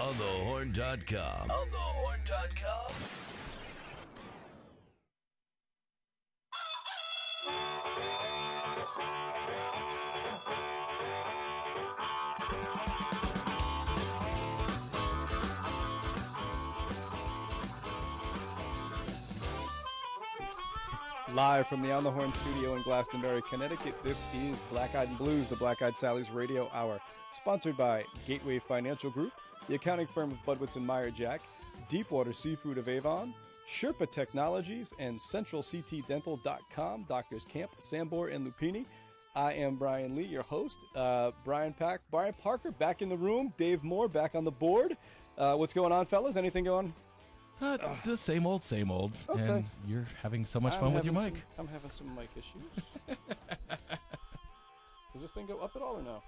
onthehorn.com. onthehorn.com. Live from the On the Horn studio in Glastonbury, Connecticut, this is Black Eyed and Blues, the Black Eyed Sally's Radio Hour, sponsored by Gateway Financial Group, the accounting firm of Budwitz and Meyer Jack, Deepwater Seafood of Avon, Sherpa Technologies, and CentralCTDental.com, Doctors Camp, Sambor, and Lupini. I am Brian Lee, your host. Uh, Brian Pack, Brian Parker back in the room. Dave Moore back on the board. Uh, what's going on, fellas? Anything going? Uh, the same old, same old. Okay. And you're having so much I'm fun with your mic. some- I'm having some mic issues. Does this thing go up at all or no?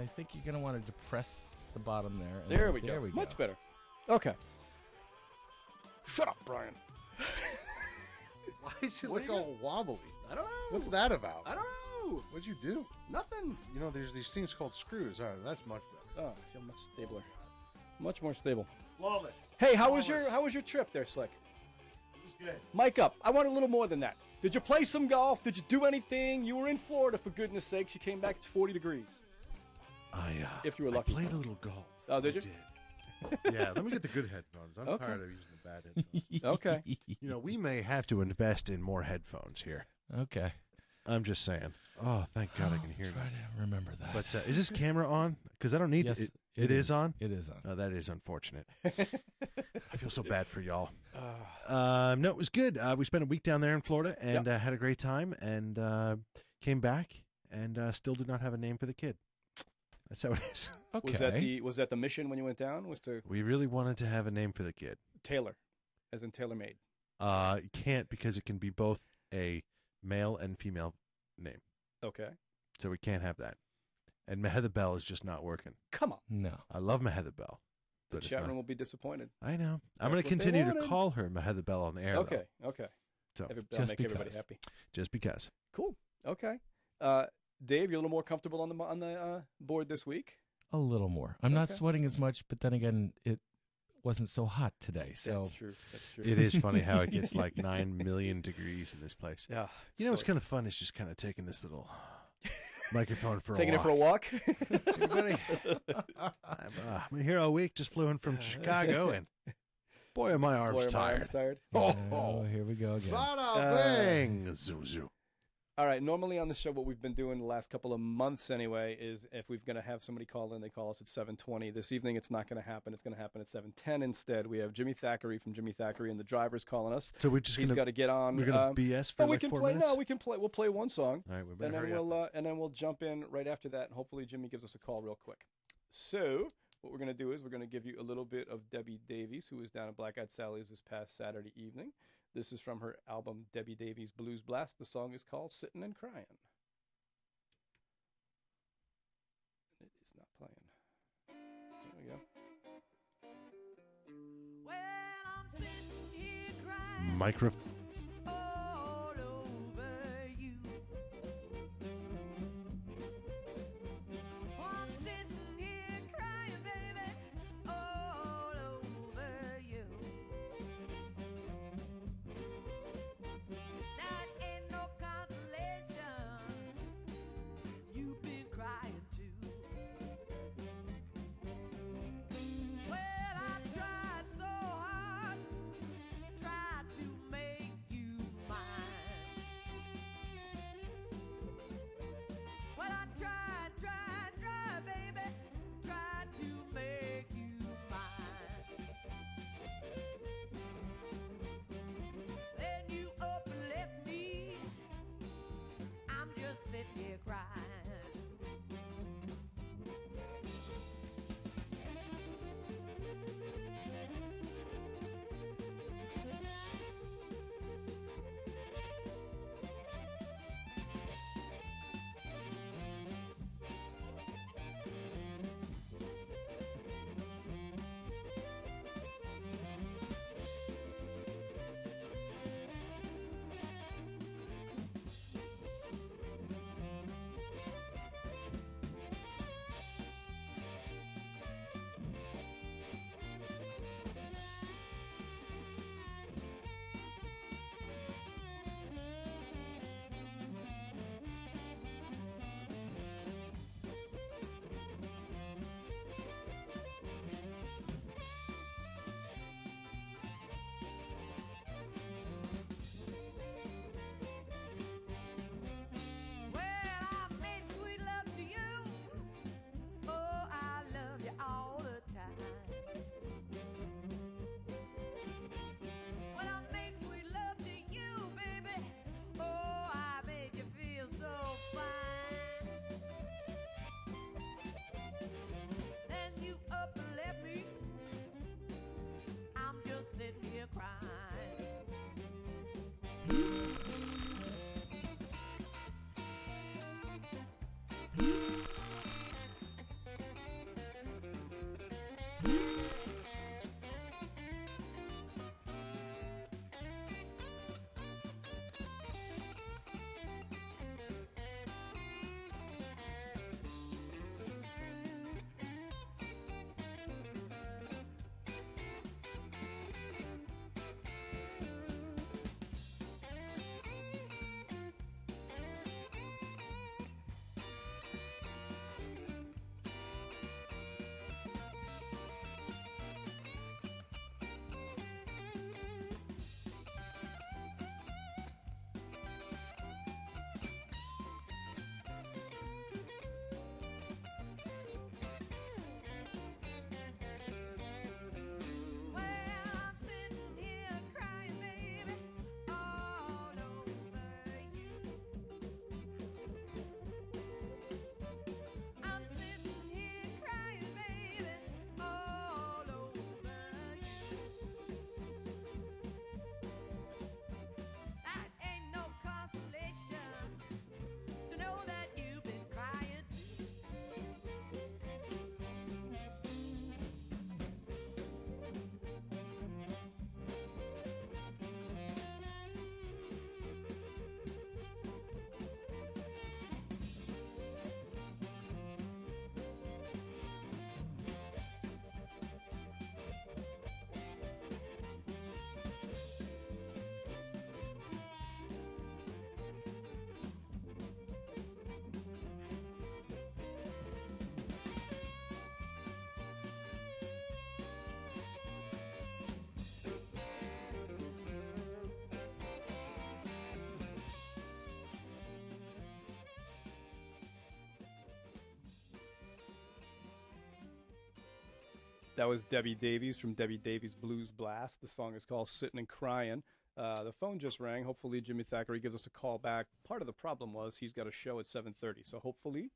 I think you're gonna want to depress the bottom there. and There then- we go. We Much go. better. Okay. Shut up, Brian. Why is it What look are all wobbly? I don't know. What's that about? I don't know. What'd you do? Nothing. You know, there's these things called screws. All right, that's much better. Oh, I feel much stabler. Much more stable. Flawless. Hey, how was your how was your trip there, Slick? It was good. Mic up. I want a little more than that. Did you play some golf? Did you do anything? You were in Florida for goodness sakes. You came back. It's 40 degrees. I, uh, If you were I lucky. played a little golf. Oh, did I you? did. yeah, let me get the good headphones. I'm Okay. tired of using the bad headphones. Okay. you know, we may have to invest in more headphones here. okay. I'm just saying. Oh, thank God I can hear you. Try you. to remember that. But uh, is this camera on? Because I don't need yes, it. it is on? It is on. Oh, that is unfortunate. I feel so bad for y'all. Um, no, it was good. Uh, we spent a week down there in Florida and uh, had a great time, and uh, came back and uh, still do not have a name for the kid. That's how it is. Okay. was that the was that the mission when you went down? Was to We really wanted to have a name for the kid. Taylor, as in tailor made. Uh, you can't because it can be both a male and female name, Okay. so we can't have that. And Mehether Bell is just not working. Come on. no. I love Mehether Bell, The but it's chat not- will be disappointed. I know. That's I'm going what to continue to wanted. call her Mehether Bell on the air. though, Okay. Okay. So Every, that'll Just make everybody because. happy. just because. Cool. Okay. Uh, Dave, you're a little more comfortable on the on the uh, board this week. A little more. I'm not sweating as much, but then again, it wasn't so hot today. So That's true. That's true. It is funny how it gets like nine million degrees in this place. Yeah. You know what's kind of fun is just kind of taking this little microphone for a walk. taking a it for a walk. Hey. I'm, uh, I'm here all week, just flew in from Chicago, and boy, are my arms Boy, are my tired. arms tired. Oh, Oh, here we go again. Bada Uh, bang, zoo zoo. All right. Normally on the show, what we've been doing the last couple of months anyway is if we're going to have somebody call in, they call us at 7:20. This evening, it's not going to happen. It's going to happen at 7:10 instead. We have Jimmy Thackery from Jimmy Thackery and the Drivers calling us. So we're just He's gonna got to get on. we're gonna um, BS for no, we can four play. minutes. No, we can play. We'll play one song. all right, we and better then hurry we'll up. uh, and then we'll jump in right after that, and hopefully Jimmy gives us a call real quick. So what we're going to do is we're going to give you a little bit of Debbie Davies, who was down at Black Eyed Sally's this past Saturday evening. This is from her album Debbie Davies Blues Blast. The song is called "Sitting and Crying." It is not playing. There we go. Micro. Well, That was Debbie Davies from Debbie Davies Blues Blast. The song is called Sitting and Crying. Uh, the phone just rang. Hopefully, Jimmy Thackery gives us a call back. Part of the problem was he's got a show at 7:30, so hopefully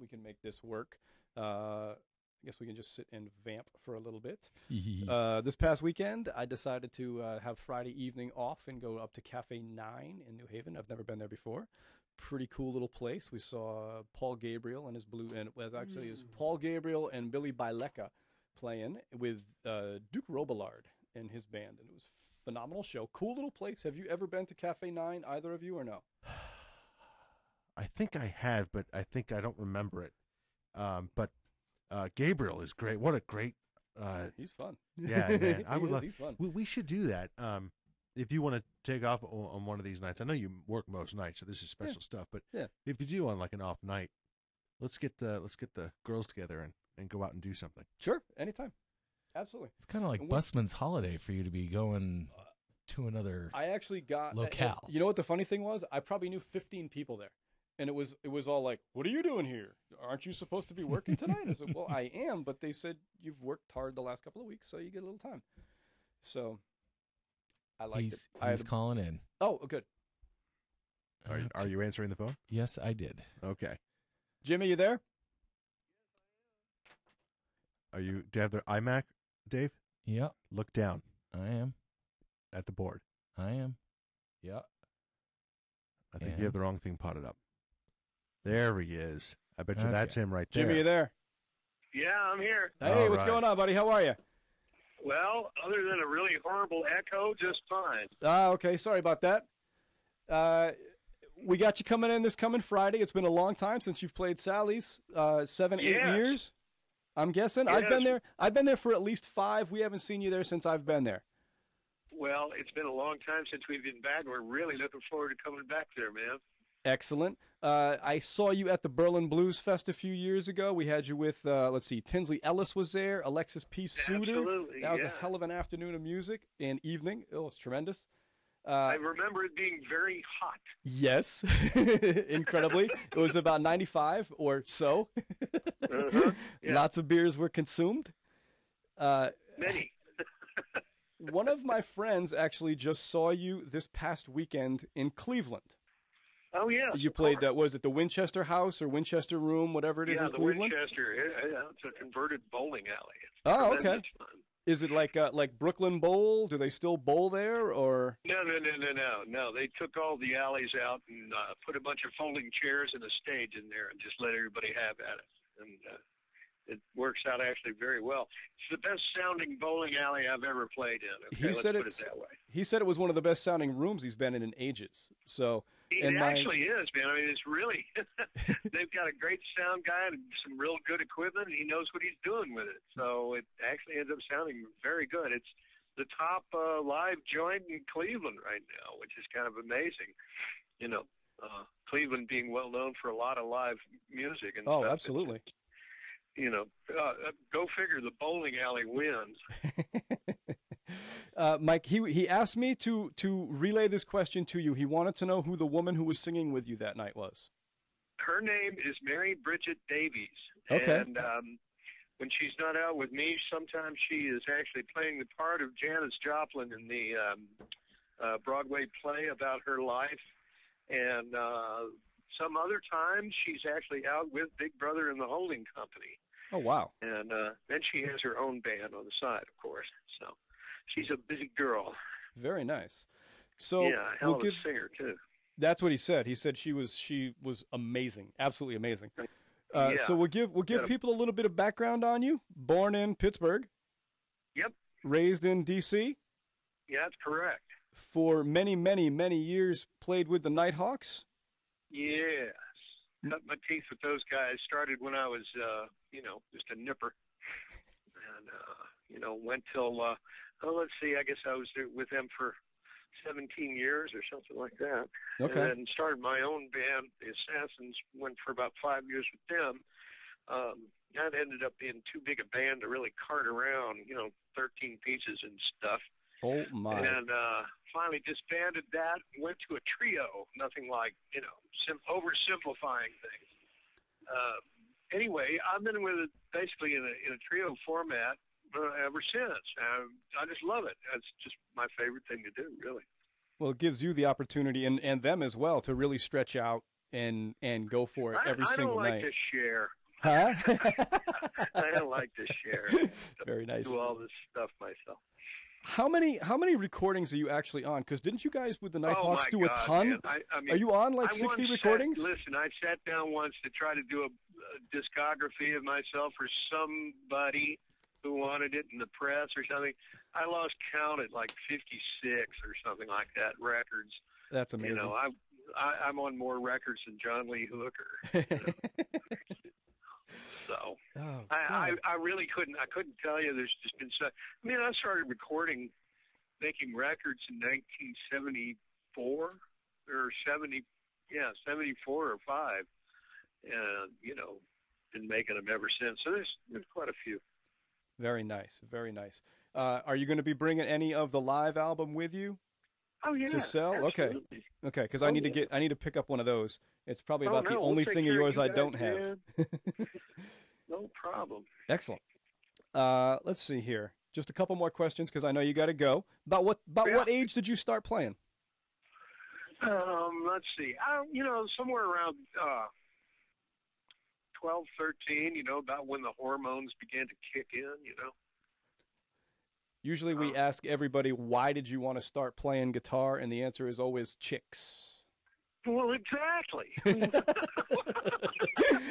we can make this work. Uh, I guess we can just sit and vamp for a little bit. Uh, this past weekend, I decided to uh, have Friday evening off and go up to Cafe Nine in New Haven. I've never been there before. Pretty cool little place. We saw Paul Gabriel and his blue, and it was actually it was Paul Gabriel and Billy Bileka playing with uh, Duke Robillard and his band, and it was a phenomenal show. Cool little place. Have you ever been to Cafe Nine, either of you, or no? I think I have, but I think I don't remember it. Um, but uh, Gabriel is great. What a great. Uh, He's fun. yeah, man. I would is, love. He's fun. We, we should do that. Um, if you want to take off o- on one of these nights, I know you work most nights, so this is special stuff. But Yeah. if you do on like an off night, let's get the let's get the girls together and, and go out and do something. Sure, anytime. Absolutely. It's kind of like And Busman's holiday for you to be going to another. I actually got and- and Locale. You know what the funny thing was? I probably knew 15 people there, and it was it was all like, "What are you doing here? Aren't you supposed to be working tonight?" I said, "Well, I am, but they said you've worked hard the last couple of weeks, so you get a little time." So I liked he's it. I he's had, calling in. oh, good. Are, Okay. are you answering the phone? Yes, I did. Okay. Jimmy, you there? Are you? Do you have the iMac, Dave? Yep, Look down I am. at the board. I am. Yep. I think Yeah. you have the wrong thing potted up. There he is. I bet you that's him right there. Jimmy, you there? Yeah, I'm here. Hey, All what's right. going on, buddy? How are you? Well, other than a really horrible echo, just fine. Ah, okay. Sorry about that. Uh, we got you coming in this coming Friday. It's been a long time since you've played Sally's. Uh, seven, eight Yeah. years. I'm guessing. I've been there. I've been there for at least five. We haven't seen you there since I've been there. Well, it's been a long time since we've been back. We're really looking forward to coming back there, man. Excellent. Uh, I saw you at the Berlin Blues Fest a few years ago. We had you with, uh, let's see, Tinsley Ellis was there, Alexis P. Suter. Absolutely, That was a hell of an afternoon of music and evening. It was tremendous. I Uh, remember it being very hot. yes, incredibly. it was about 95 or so. Uh-huh, yeah. Lots of beers were consumed. Uh, Many. one of my friends actually just saw you this past weekend in Cleveland. Oh yeah. You played that. Was it the Winchester House or Winchester Room, whatever it is yeah, in the Cleveland? Winchester. It- it- it's a converted bowling alley. It's Oh, okay. fun. Is it like uh, like Brooklyn Bowl? Do they still bowl there, or No, no, no, no, no, no. They took all the alleys out and uh, put a bunch of folding chairs and a stage in there and just let everybody have at it. And uh, it works out actually very well. It's the best sounding bowling alley I've ever played in. Okay, He said put it's- it that way. he said it was one of the best sounding rooms he's been in in ages. So It my- actually is, man. I mean, it's really they've got a great sound guy and some real good equipment, and he knows what he's doing with it. So it actually ends up sounding very good. It's the top uh, live joint in Cleveland right now, which is kind of amazing. You know, uh, Cleveland being well known for a lot of live music and oh, stuff. absolutely. You know, uh, go figure. The bowling alley wins. uh, Mike, he he asked me to to relay this question to you. He wanted to know who the woman who was singing with you that night was. her name is Mary Bridget Davies. Okay. And um, when she's not out with me, sometimes she is actually playing the part of Janis Joplin in the um, uh, Broadway play about her life. And uh, some other times she's actually out with Big Brother and the Holding Company. Oh wow, And uh, then she has her own band on the side, of course. So she's a busy girl. very nice. So yeah, hell we'll of give. a singer, too. That's what he said. He said she was she was amazing, absolutely amazing. Uh, Yeah. So we'll give we'll give a- people a little bit of background on you. Born in Pittsburgh. Yep. Raised in D.C. Yeah, that's correct. For many many many years, played with the Nighthawks. Yes. Cut my teeth with those guys. Started when I was, uh, you know, just a nipper. And, uh, you know, went till, uh, oh, let's see, I guess I was with them for 17 years or something like that. Okay. And started my own band, the Assassins, went for about five years with them. Um, that ended up being too big a band to really cart around, you know, 13 pieces and stuff. Oh my. And uh, finally disbanded that, went to a trio, nothing like, you know, sim- oversimplifying things. Uh, anyway, I've been with it basically in a, in a trio format uh, ever since. Um, I just love it. It's just my favorite thing to do, really. Well, it gives you the opportunity and, and them as well to really stretch out and and go for it I, every I single don't like night. to share. Huh? I don't like to share. Very nice. Do all this stuff myself. How many how many recordings are you actually on? Because didn't you guys with the oh Nighthawks my do God, a ton? I, I mean, are you on like I sixty recordings? Sat, listen, I sat down once to try to do a, a discography of myself for somebody who wanted it in the press or something. I lost count at like 56 or something like that records. That's amazing. You know, I, I I'm on more records than John Lee Hooker. So oh, I, I I really couldn't I couldn't tell you. There's just been so. I mean, I started recording, making records in 1974 or 70, yeah, 74 or five, and you know, been making them ever since. So there's there's quite a few. very nice, very nice. Uh, are you going to be bringing any of the live album with you? Oh yeah, To sell? Okay. absolutely. Okay, because I Oh, need to get I need to pick up one of those. It's probably Oh, about the no, we'll only thing of yours I don't have. No problem. Excellent. Uh, let's see here. Just a couple more questions because I know you got to go. About what about Yeah. what age did you start playing? Um, let's see. I, you know, somewhere around uh, 12, 13, you know, about when the hormones began to kick in, you know. Usually we Oh. ask everybody why did you want to start playing guitar, and the answer is always chicks. Well, exactly.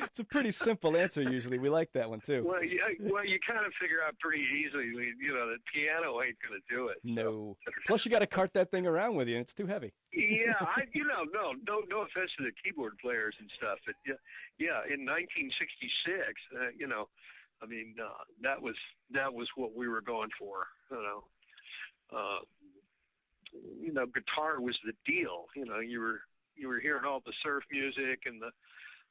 it's a pretty simple answer usually. We like that one too. well, you, well, you kind of figure out pretty easily, you know, that piano ain't going to do it. No. Plus you got to cart that thing around with you, and it's too heavy. yeah, I, you know, no, no, no offense to the keyboard players and stuff, but yeah, yeah, in 1966, uh, you know, I mean, uh, that was that was what we were going for, you know. Uh, you know, guitar was the deal. You know, you were you were hearing all the surf music and the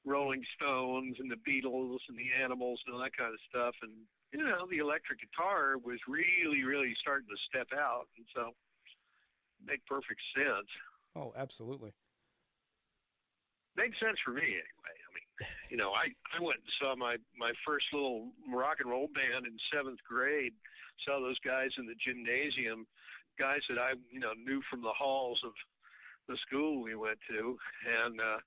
Rolling Stones and the Beatles and the Animals and all that kind of stuff, and you know, the electric guitar was really, really starting to step out, and so make perfect sense. Oh, absolutely. Makes sense for me anyway. You know, I I went and saw my my first little rock and roll band in seventh grade. Saw those guys in the gymnasium, guys that I you know knew from the halls of the school we went to, and uh,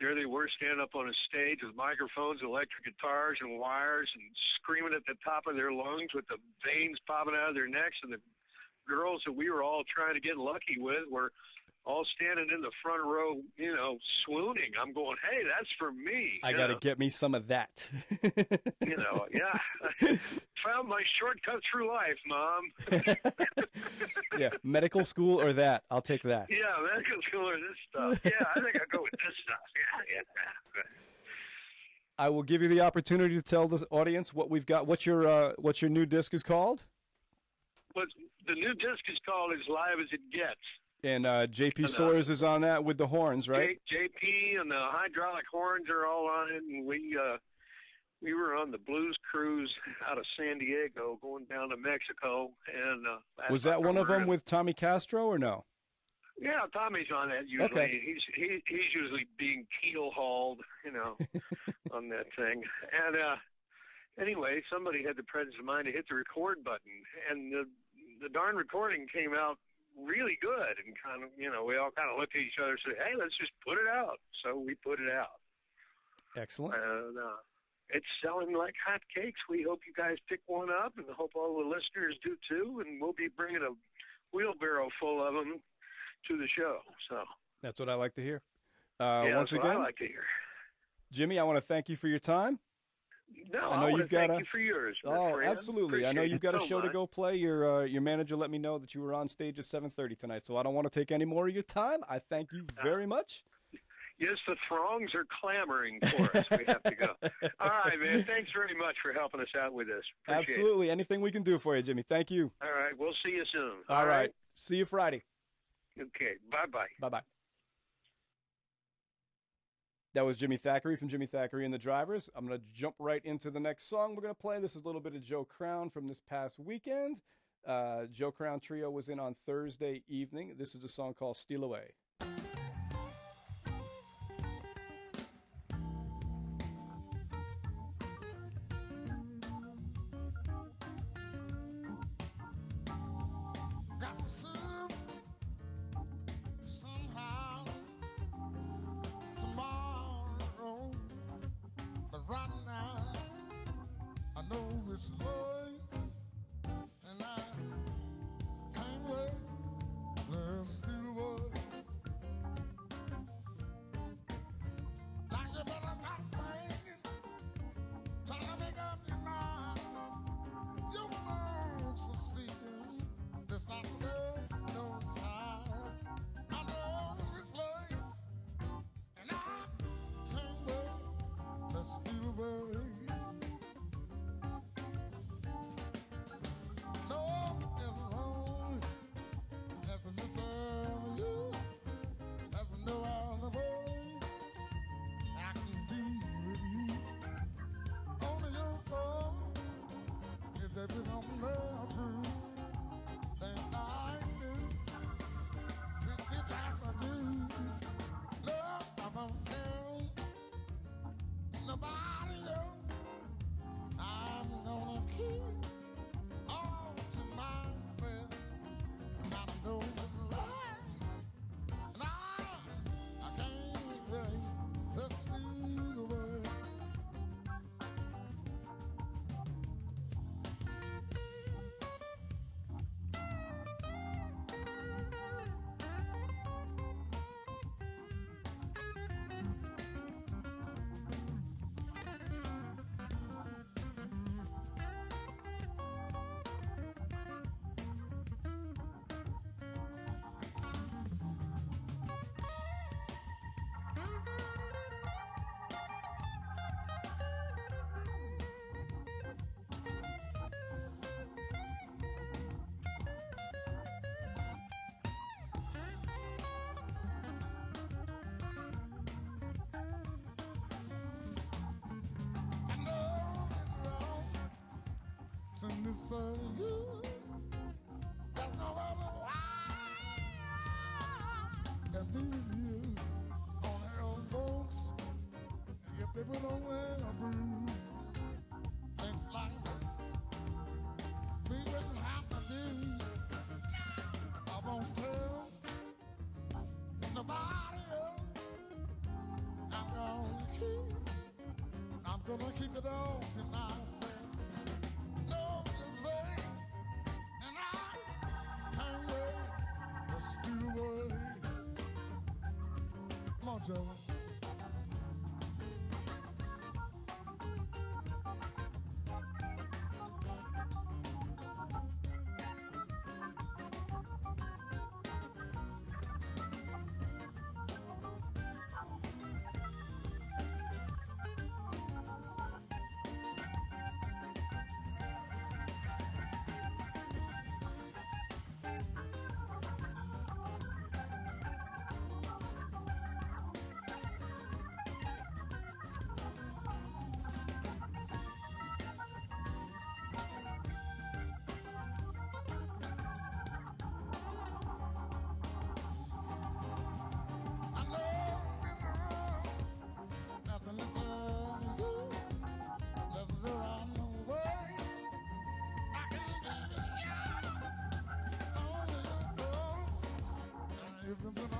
there they were standing up on a stage with microphones, electric guitars, and wires, and screaming at the top of their lungs with the veins popping out of their necks, and the girls that we were all trying to get lucky with were all standing in the front row, you know, swooning. I'm going, hey, that's for me. I got to get me some of that. you know, yeah. Found my shortcut through life, mom. yeah, medical school or that. I'll take that. yeah, medical school or this stuff. Yeah, I think I'll go with this stuff. Yeah, yeah. I will give you the opportunity to tell the audience what we've got. What your uh, what your new disc is called, But the new disc is called As Live as It Gets. And uh, JP uh, Sawyers is on that with the horns, right? J- JP and the hydraulic horns are all on it, and we uh, we were on the blues cruise out of San Diego, going down to Mexico, and uh, Was that one of them with Tommy Castro or no? Yeah, Tommy's on that usually. Okay. He's he, he's usually being keel hauled, you know, on that thing. And uh anyway, somebody had the presence of mind to hit the record button, and the the darn recording came out really good. And kind of, you know, we all kind of looked at each other and said, "Hey, let's just put it out." So we put it out, Excellent. and uh, it's selling like hotcakes. We hope you guys pick one up, and hope all the listeners do too. And we'll be bringing a wheelbarrow full of them to the show. So. That's what I like to hear. Uh, yeah, once that's what again, I like to hear. Jimmy, I want to thank you for your time. No, I I, know want you've got a- you for yours. Oh, friend. absolutely. I know you've it got a so show to go play. Your uh, your manager let me know that you were on stage at 7:30 tonight, so I don't want to take any more of your time. I thank you very much. Yes, the throngs are clamoring for us. we have to go. All right, man. Thanks very much for helping us out with this. Appreciate Absolutely. Anything we can do for you, Jimmy. Thank you. All right, we'll see you soon. All right. See you Friday. Okay. Bye bye. Bye bye. That was Jimmy Thackery from Jimmy Thackery and the Drivers. I'm going to jump right into the next song we're going to play. This is a little bit of Joe Crown from this past weekend. Uh, Joe Crown Trio was in on Thursday evening. This is a song called Steal Away. you. There's no other be with you. On folks, if like have to do. I won't tell nobody else. I'm gonna keep, I'm gonna keep it all to so Give them the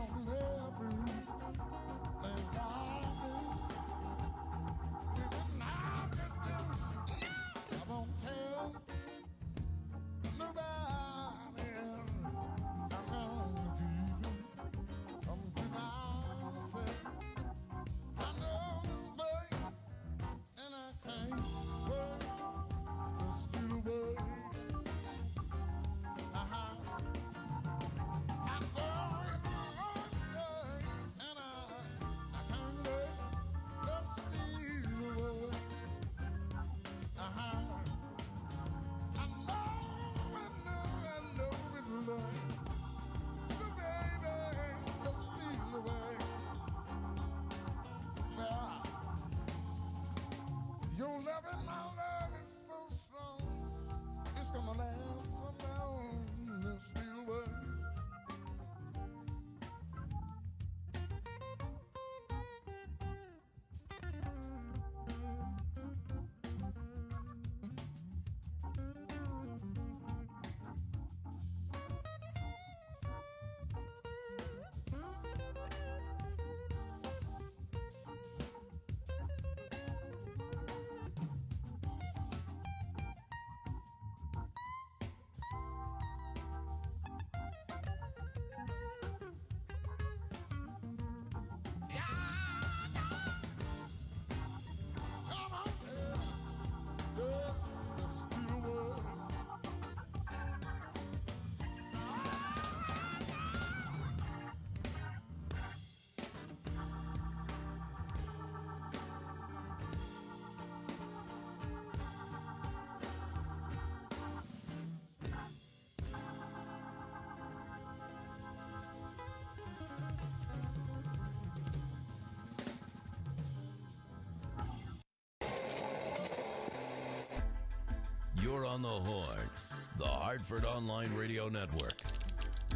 on the Horn, the Hartford Online Radio Network,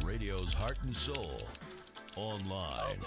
radio's heart and soul, online.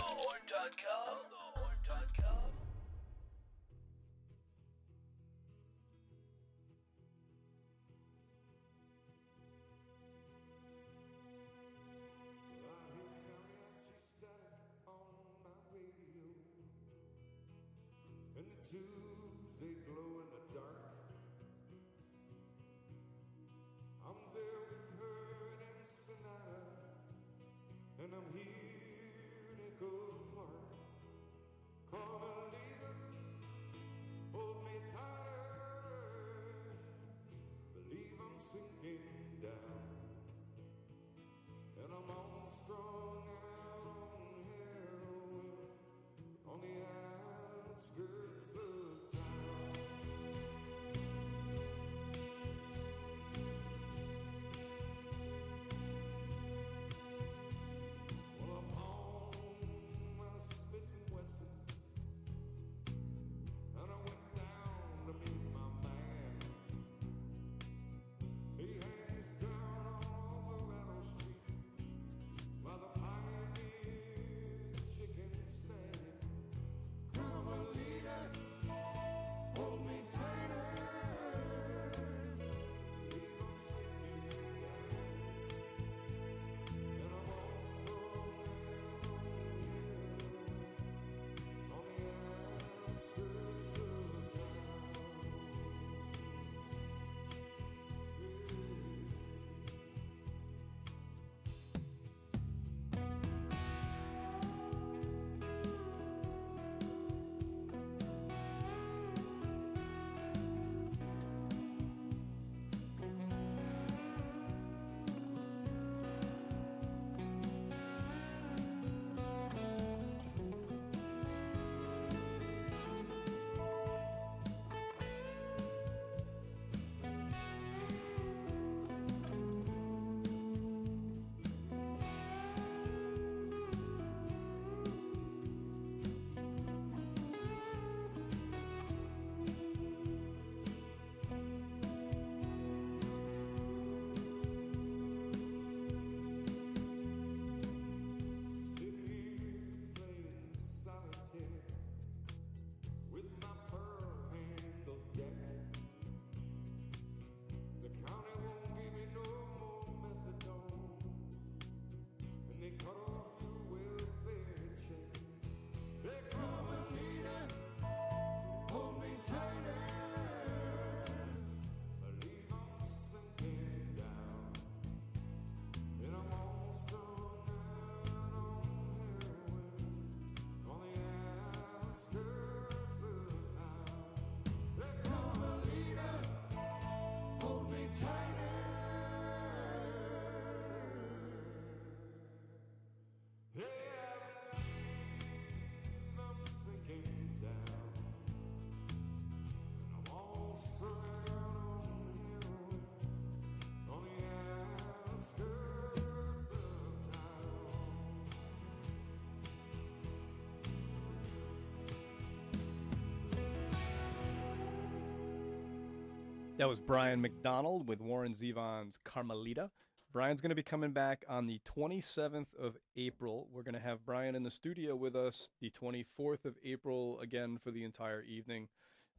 That was Brian McDonald with Warren Zevon's Carmelita. Brian's going to be coming back on the 27th of April. We're going to have Brian in the studio with us the 24th of April again for the entire evening.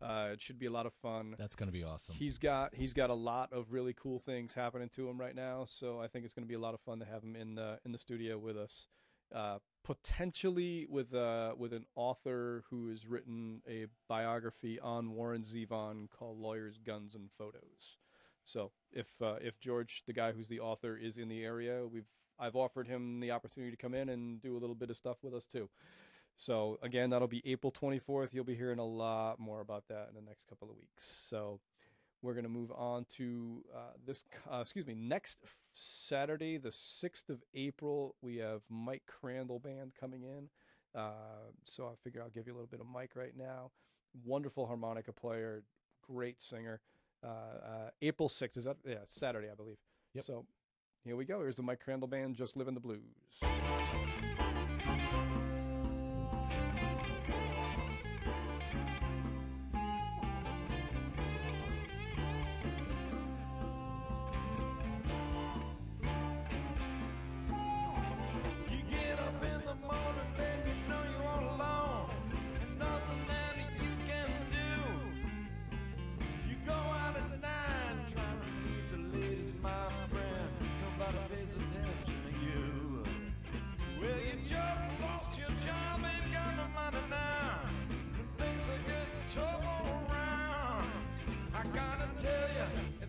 Uh, it should be a lot of fun. That's going to be awesome. He's got he's got a lot of really cool things happening to him right now, so I think it's going to be a lot of fun to have him in the in the studio with us. Uh, potentially with uh, with an author who has written a biography on Warren Zevon called Lawyers, Guns, and Photos. So if uh, if George, the guy who's the author, is in the area, we've I've offered him the opportunity to come in and do a little bit of stuff with us too. So again, that'll be April 24th. You'll be hearing a lot more about that in the next couple of weeks. So we're going to move on to uh, this. Uh, excuse me. Next f- Saturday, the 6th of April, we have Mike Crandall band coming in. Uh, so I figure I'll give you a little bit of Mike right now. Wonderful harmonica player, great singer. Uh, uh, April 6th is that? Yeah, Saturday, I believe. Yep. So here we go. Here's the Mike Crandall band, just living the blues.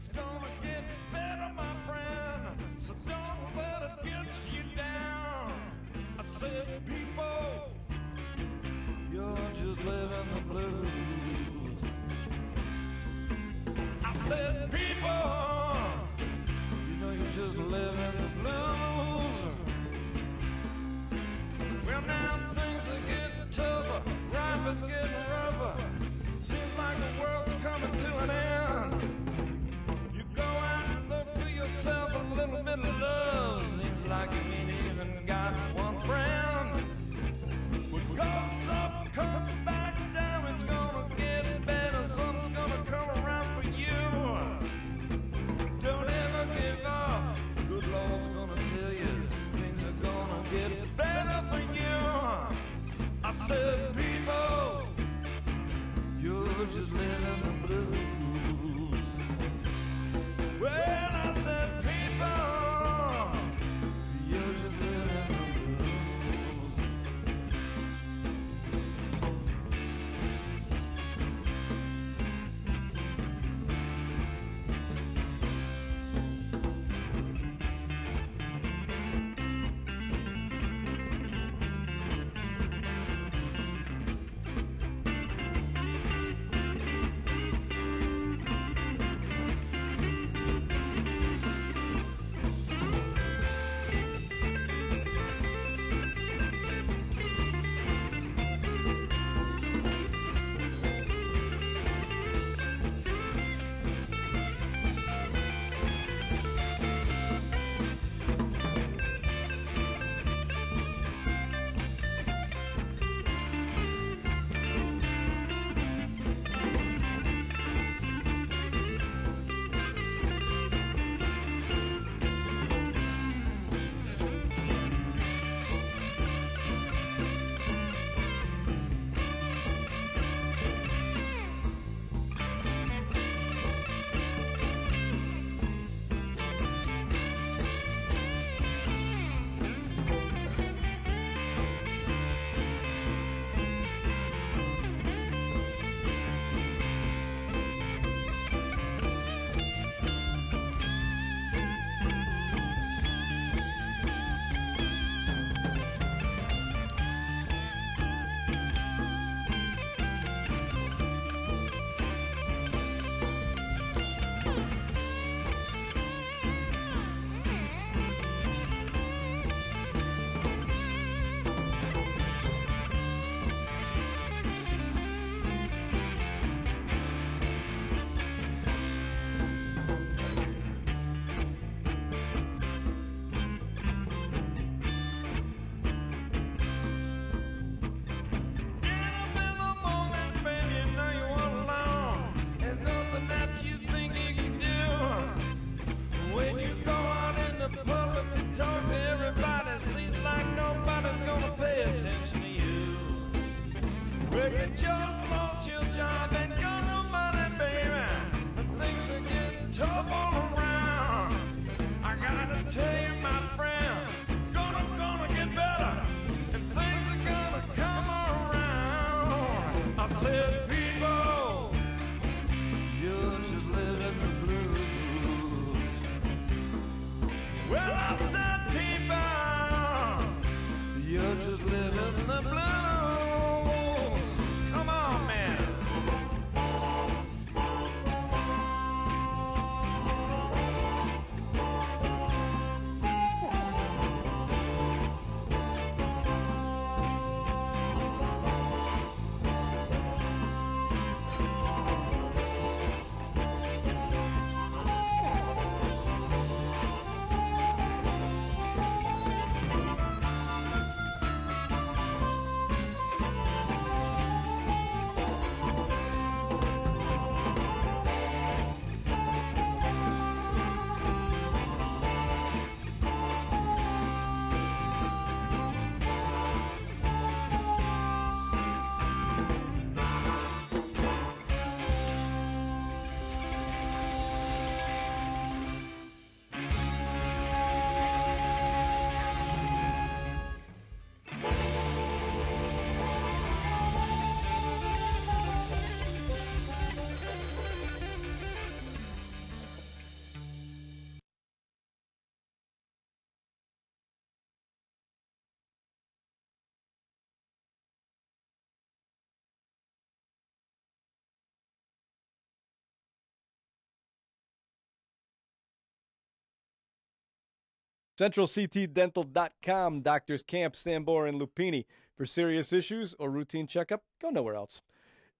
It's gonna get better, my friend. So don't let it get you down. I said, people, you're just living the blues. I said, people, you know you're just living the blues. Well, now things are getting tougher, life is getting rougher. Seems like the world's coming to an end. Little bit of love. Seems like you ain't even got one friend. What goes up comes back down. It's gonna get better. Something's gonna come around for you. Don't ever give up. Good Lord's gonna tell you things are gonna get better for you. I said, people, you're just living CentralCTDental.com. Doctors Camp, Sambor, and Lupini. For serious issues or routine checkup, go nowhere else.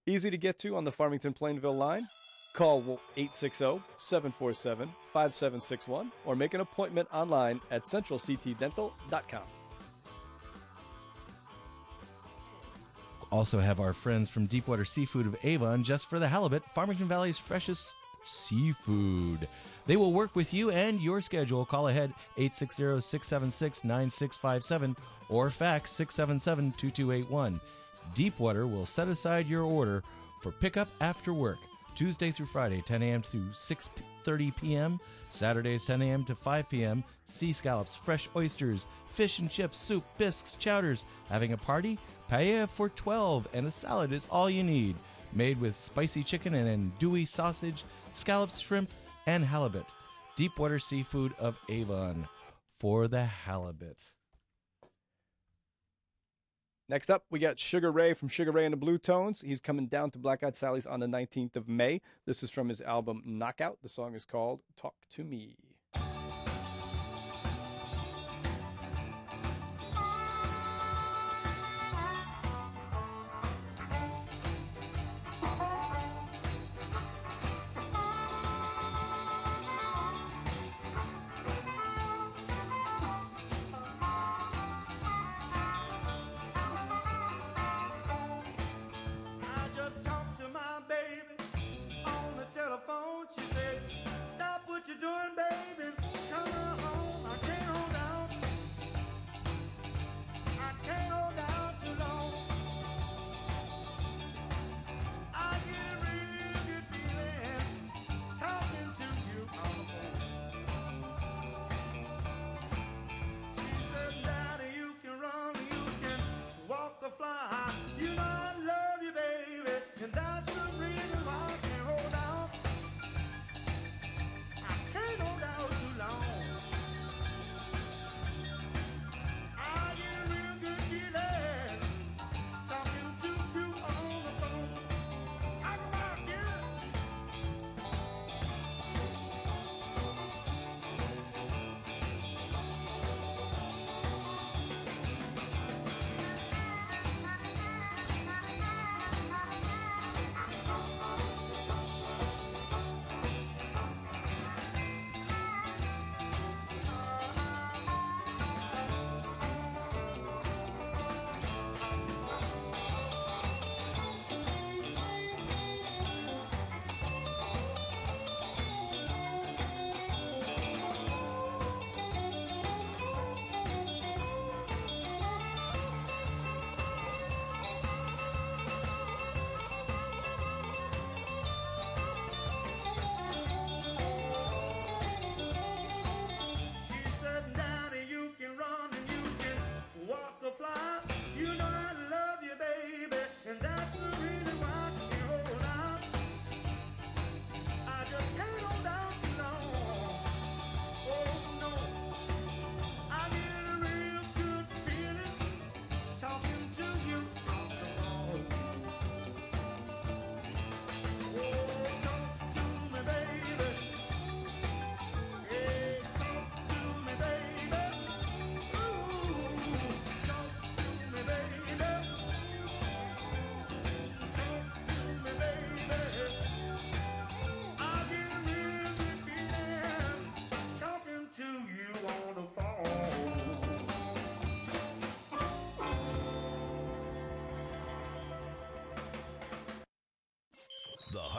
Easy to get to on the Farmington Plainville line. Call 860 747 5761 or make an appointment online at centralctdental.com. Also have our friends from Deepwater Seafood of Avon just for the halibut, Farmington Valley's freshest seafood. They will work with you and your schedule. Call ahead 860-676-9657 or fax 677-2281. Deepwater will set aside your order for pickup after work. Tuesday through Friday, 10 a.m. through 6:30 p.m. Saturdays, 10 a.m. to 5 p.m. Sea scallops, fresh oysters, fish and chips, soup, bisques, chowders. Having a party? Paella for 12 and a salad is all you need. Made with spicy chicken and andouille sausage, scallops, shrimp, and halibut. Deepwater Seafood of Avon for the halibut. Next up, we got Sugar Ray from Sugar Ray and the Bluetones. He's coming down to Black Eyed Sally's on the 19th of May. This is from his album Knockout. The song is called Talk to Me.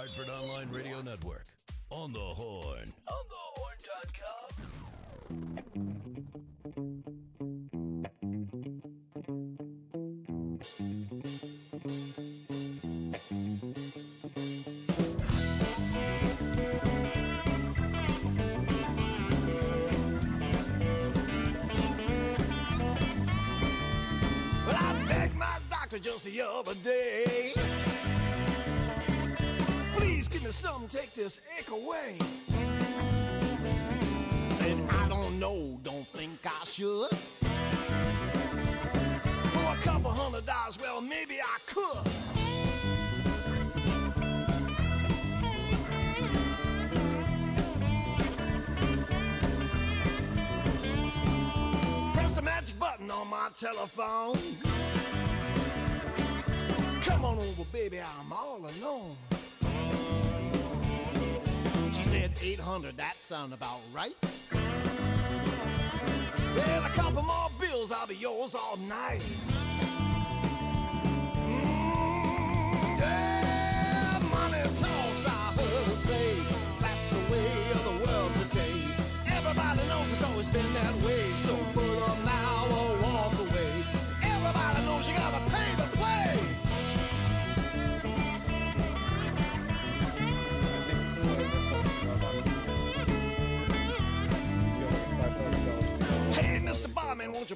Hartford Online Radio Network. On the horn. On the horn.com. Well, I begged my doctor just the other day. Please give me something to take this ache away. Said, I don't know, don't think I should. For a couple hundred dollars, well, maybe I could. Press the magic button on my telephone. Come on over, baby, I'm 800, that sound about right. Well, a couple more bills, I'll be yours all night. Mm, yeah, money talks, I heard say. That's the way of the world today. Everybody knows it's always been that way. So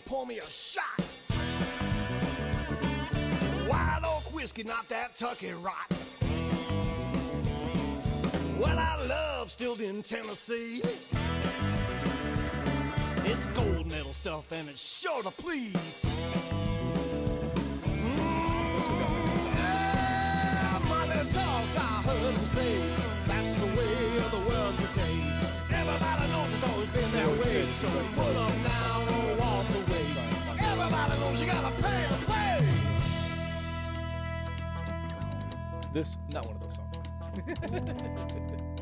pour me a shot? Wild oak whiskey, not that tucky rot. Well, I love Stilton, Tennessee. It's gold medal stuff and it's sure to please. Talks, I heard him say. That's the way of the world today. Everybody knows it's always been that way. So put up now or walk away. Everybody knows you gotta pay to play. This, not one of those songs.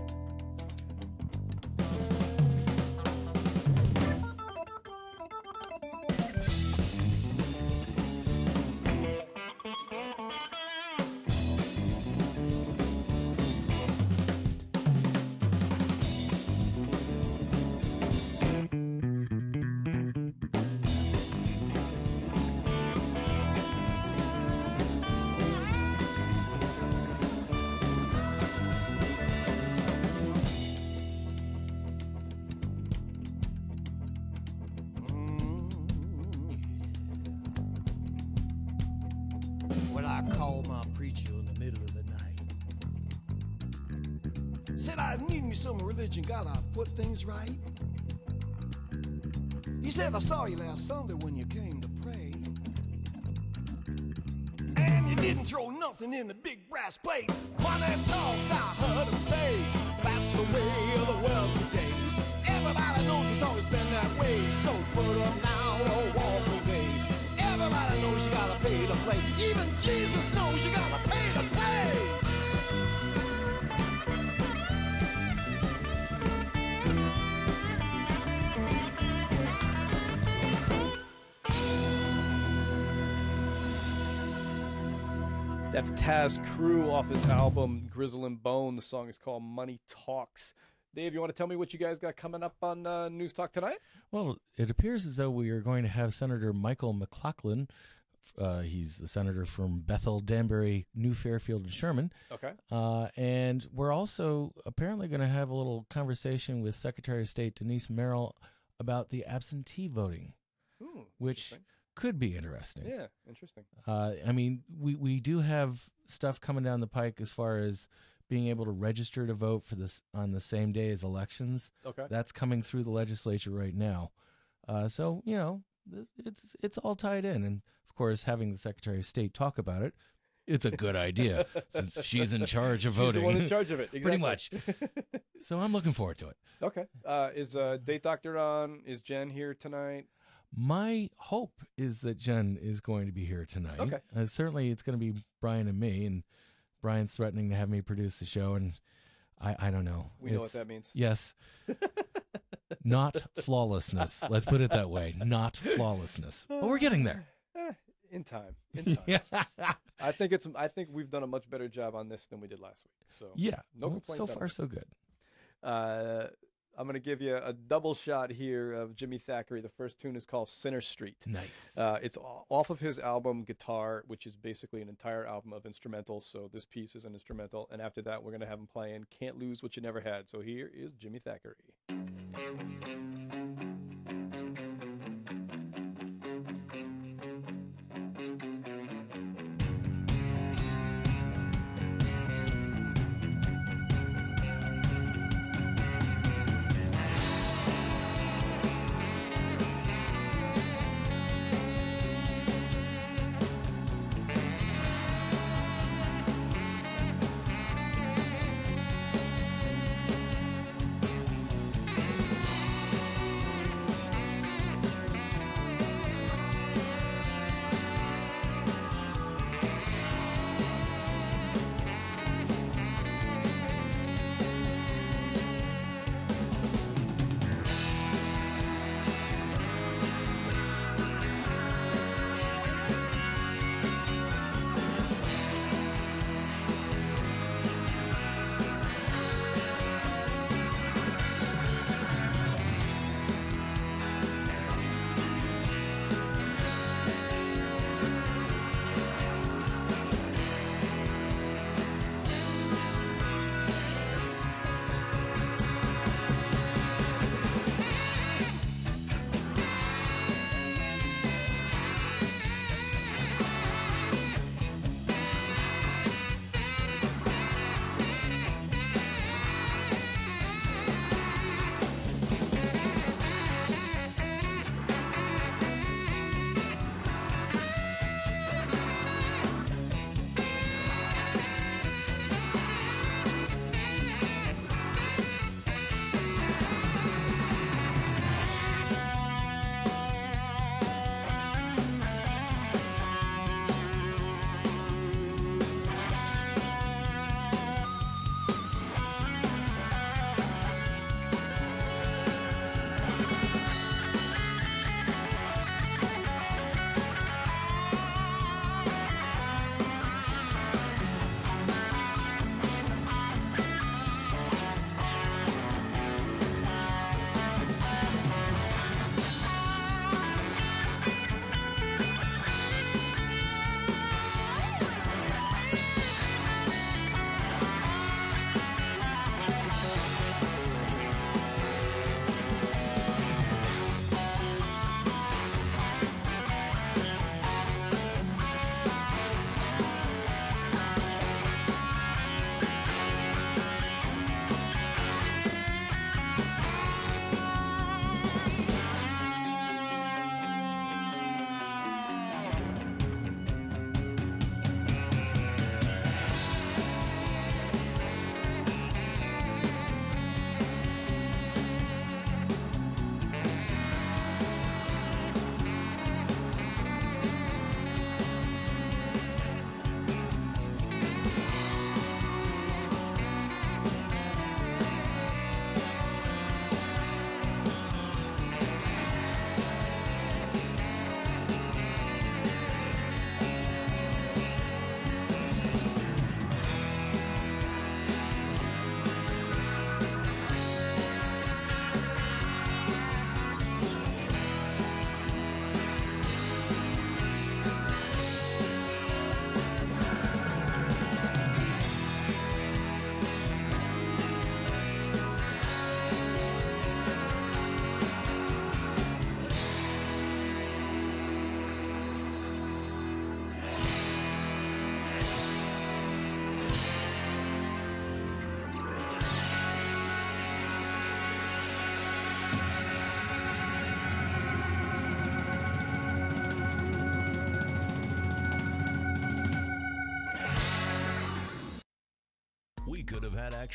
put things right. He said I saw you last Sunday when you came to pray, and you didn't throw nothing in the big brass plate. Money talks, I heard him say, that's the way of the world today. Everybody knows it's always been that way, so put up now or walk away. Everybody knows you gotta pay to play. Even Jesus knows you gotta pay play. That's Tas Cru off his album Grizzle and Bone. The song is called Money Talks. Dave, you want to tell me what you guys got coming up on uh, News Talk tonight? Well, it appears as though we are going to have Senator Michael McLachlan. Uh, he's the senator from Bethel, Danbury, New Fairfield, and Sherman. Okay. Uh, and we're also apparently going to have a little conversation with Secretary of State Denise Merrill about the absentee voting, Hmm, which. Could be interesting. Yeah, interesting. Uh, I mean, we, we do have stuff coming down the pike as far as being able to register to vote for this on the same day as elections. Okay. That's coming through the legislature right now. Uh, so you know, it's it's all tied in, and of course, having the Secretary of State talk about it, it's a good idea since she's in charge of voting. She's the one in charge of it. Pretty much. So I'm looking forward to it. okay. Uh, is uh, Date Doctor on? Is Jen here tonight? My hope is that Jen is going to be here tonight. Okay. Uh, certainly, it's going to be Brian and me, and Brian's threatening to have me produce the show, and I, I don't know. We know what that means. Yes. Not flawlessness. Let's put it that way. Not flawlessness. But we're getting there. Eh, In time. In time. yeah. I think it's. I think we've done a much better job on this than we did last week. So yeah. No Well, complaints So far, so good. Uh, I'm going to give you a double shot here of Jimmy Thackery. The first tune is called Center Street. Nice. Uh, it's off of his album Guitar, which is basically an entire album of instrumentals. So this piece is an instrumental. And after that, we're going to have him playing Can't Lose What You Never Had. So here is Jimmy Thackery.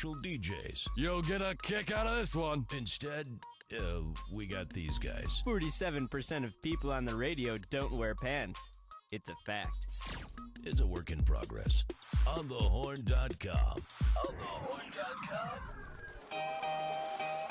Actual DJs. You'll get a kick out of this one. Instead, uh, we got these guys. 47% of people on the radio don't wear pants. It's a fact. It's a work in progress. OnTheHorn.com. sweet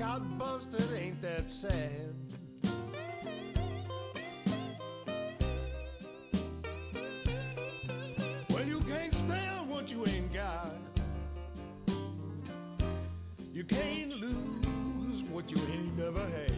got busted, ain't that sad? Well, you can't spell what you ain't got. You can't lose what you ain't never had.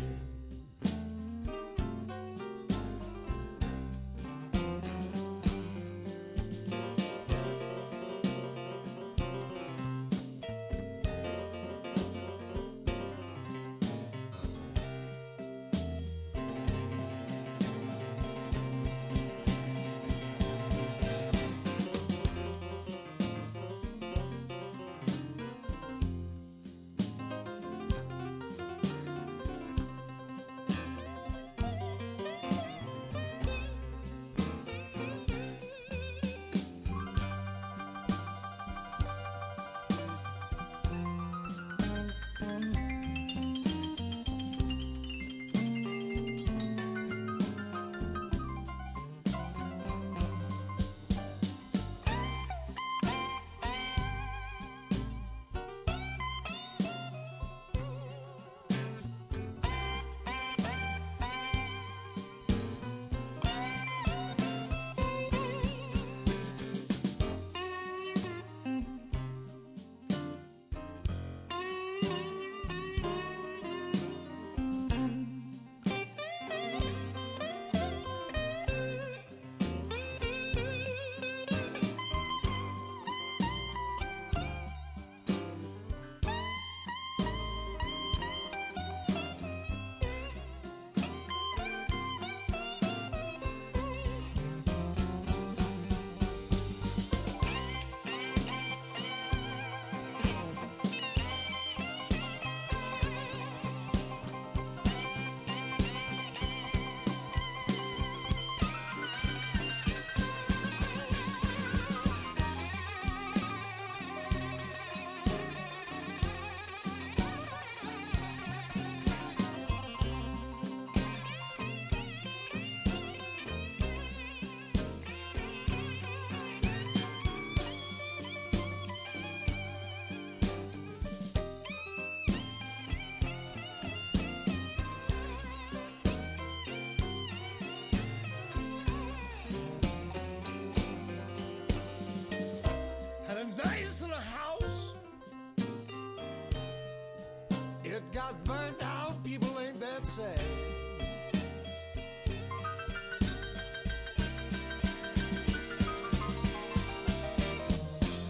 Got burnt out, people ain't that sad.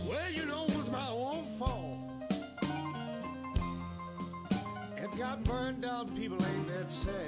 Well, you know it was my own fault. It got burned out, people ain't that sad.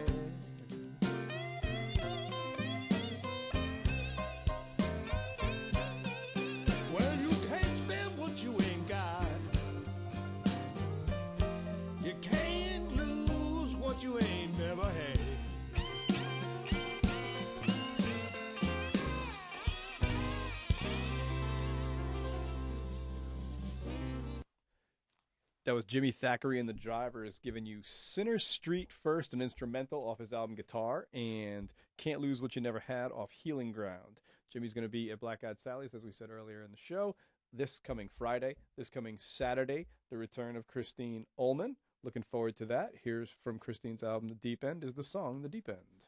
That was Jimmy Thackery and the Drivers giving you Center Street first, an instrumental off his album Guitar, and Can't Lose What You Never Had off Healing Ground. Jimmy's going to be at Black Eyed Sally's, as we said earlier in the show, this coming Friday, this coming Saturday, the return of Christine Ohlman. Looking forward to that. Here's from Christine's album, The Deep End, is the song The Deep End.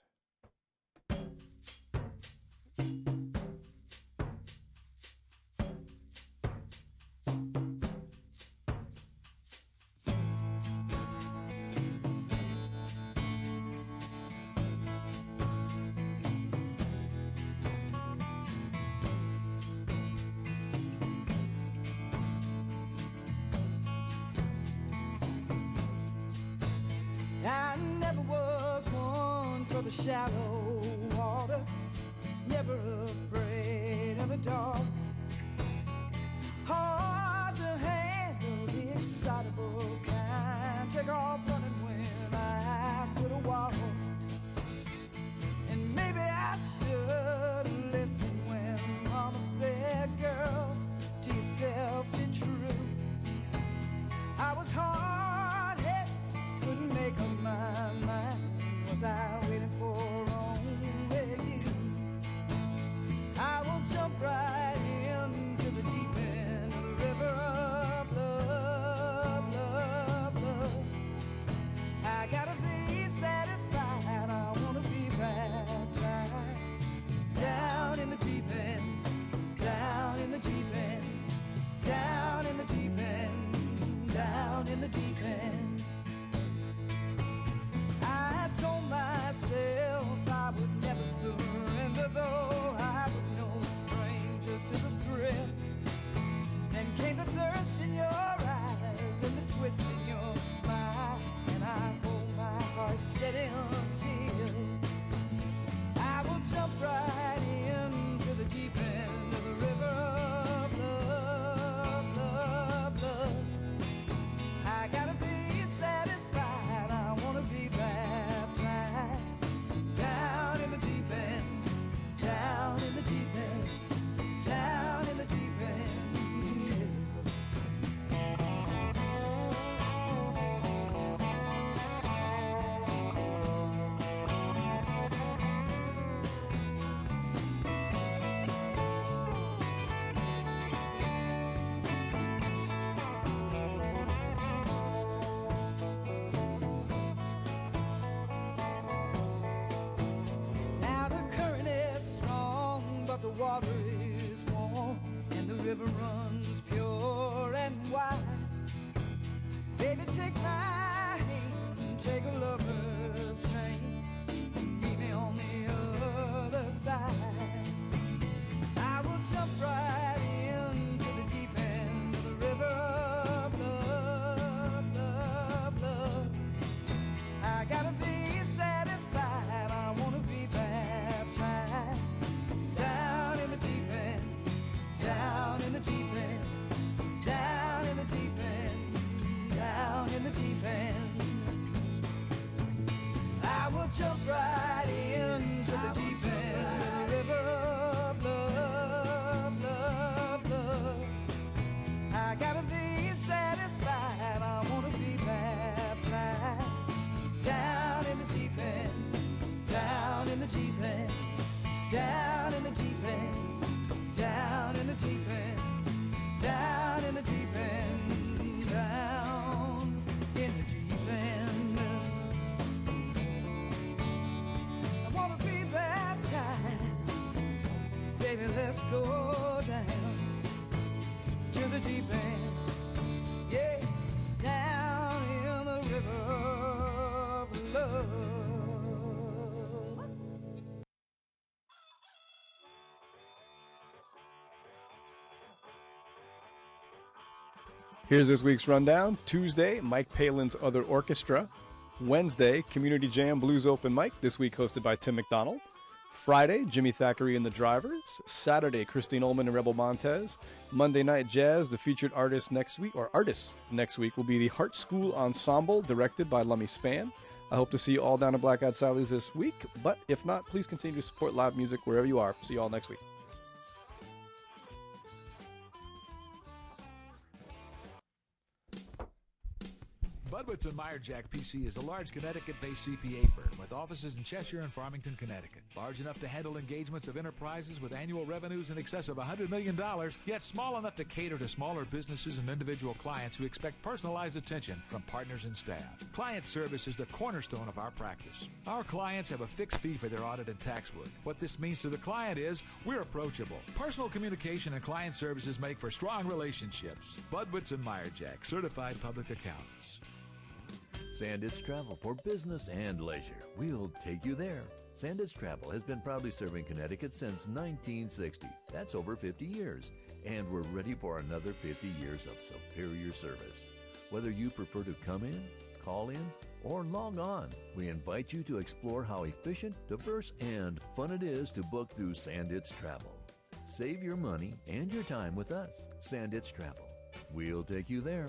Shallow water, never afraid of the dark. Water Here's this week's rundown. Tuesday, Mike Palin's Other Orchestra. Wednesday, Community Jam Blues Open Mic, this week hosted by Tim McDonald. Friday, Jimmy Thackery and the Drivers. Saturday, Christine Ohlman and Rebel Montez. Monday Night Jazz, the featured artist next week, or artists next week, will be the Hartt School Ensemble, directed by Lummy Span. I hope to see you all down at Black Eyed Sally's this week, but if not, please continue to support live music wherever you are. See you all next week. Budwitz and Mayerjak PC is a large Connecticut-based CPA firm with offices in Cheshire and Farmington, Connecticut. Large enough to handle engagements of enterprises with annual revenues in excess of $100 million, yet small enough to cater to smaller businesses and individual clients who expect personalized attention from partners and staff. Client service is the cornerstone of our practice. Our clients have a fixed fee for their audit and tax work. What this means to the client is we're approachable. Personal communication and client services make for strong relationships. Budwitz and Mayerjak, certified public accountants. Sandits Travel for business and leisure. We'll take you there. Sandits Travel has been proudly serving Connecticut since 1960. That's over 50 years. And we're ready for another 50 years of superior service. Whether you prefer to come in, call in, or log on. We invite you to explore how efficient, diverse, and fun it is to book through Sandits Travel. Save your money and your time with us, Sandits Travel. We'll take you there.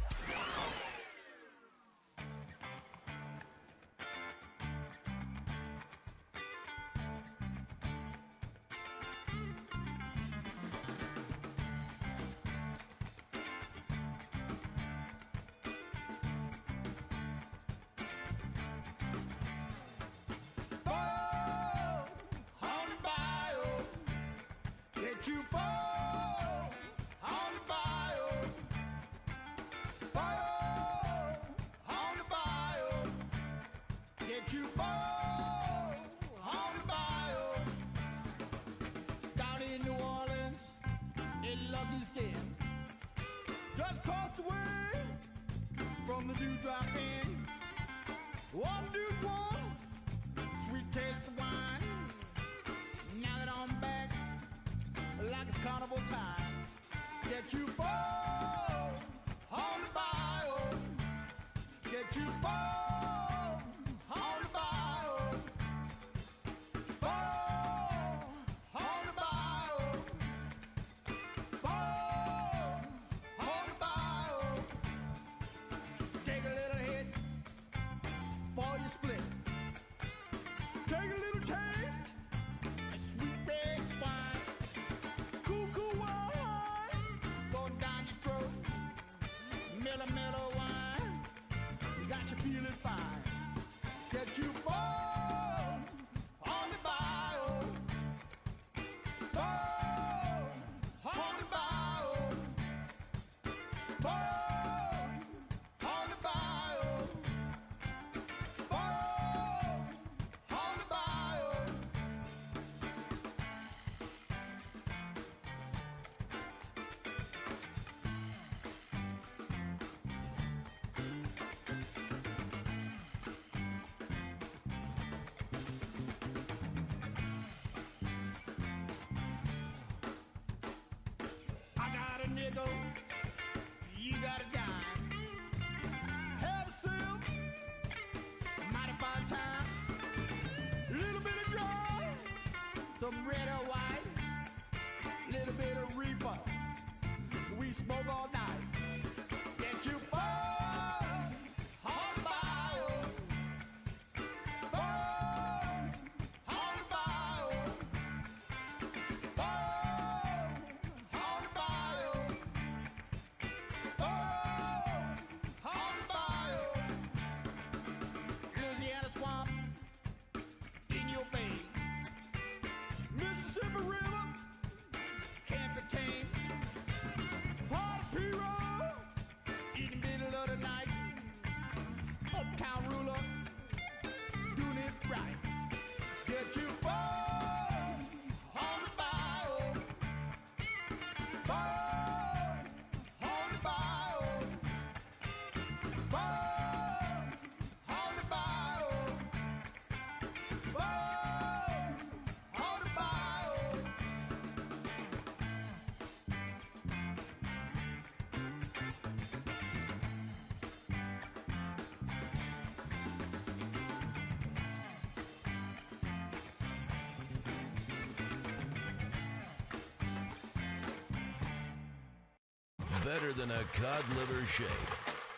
Better than a cod liver shake.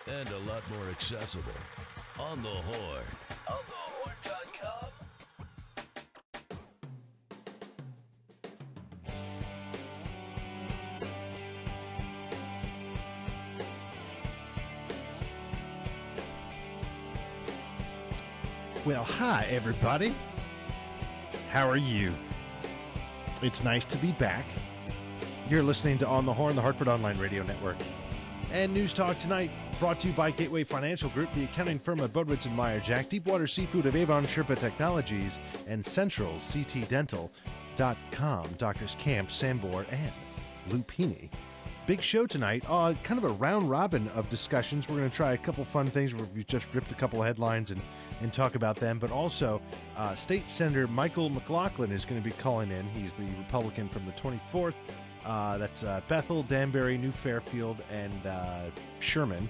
And a lot more accessible. On the horn. OnTheHorn.com. Well, hi, everybody. How are you? It's nice to be back. You're listening to On the Horn, the Hartford Online Radio Network. And News Talk tonight brought to you by Gateway Financial Group, the accounting firm of Budwitz and Mayerjak, Deepwater Seafood of Avon Sherpa Technologies, and Central CT Dental.com. Doctors Camp, Sambor, and Lupini big show tonight. Uh, kind of a round robin of discussions. We're going to try a couple fun things We've just ripped a couple of headlines and, and talk about them. But also, uh, State Senator Michael McLachlan is going to be calling in. He's the Republican from the 24th. Uh, that's uh, Bethel, Danbury, New Fairfield, and uh, Sherman.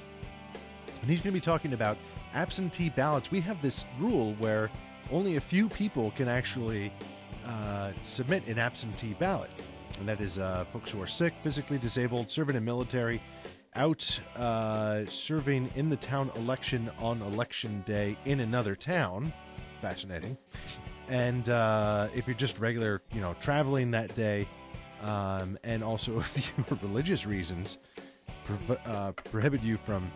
And he's going to be talking about absentee ballots. We have this rule where only a few people can actually uh, submit an absentee ballot. And that is uh, folks who are sick, physically disabled, serving in military, out uh, serving in the town election on election day in another town. Fascinating. And if you're just regular, you know, traveling that day, um, and also if you religious reasons uh, prohibit you from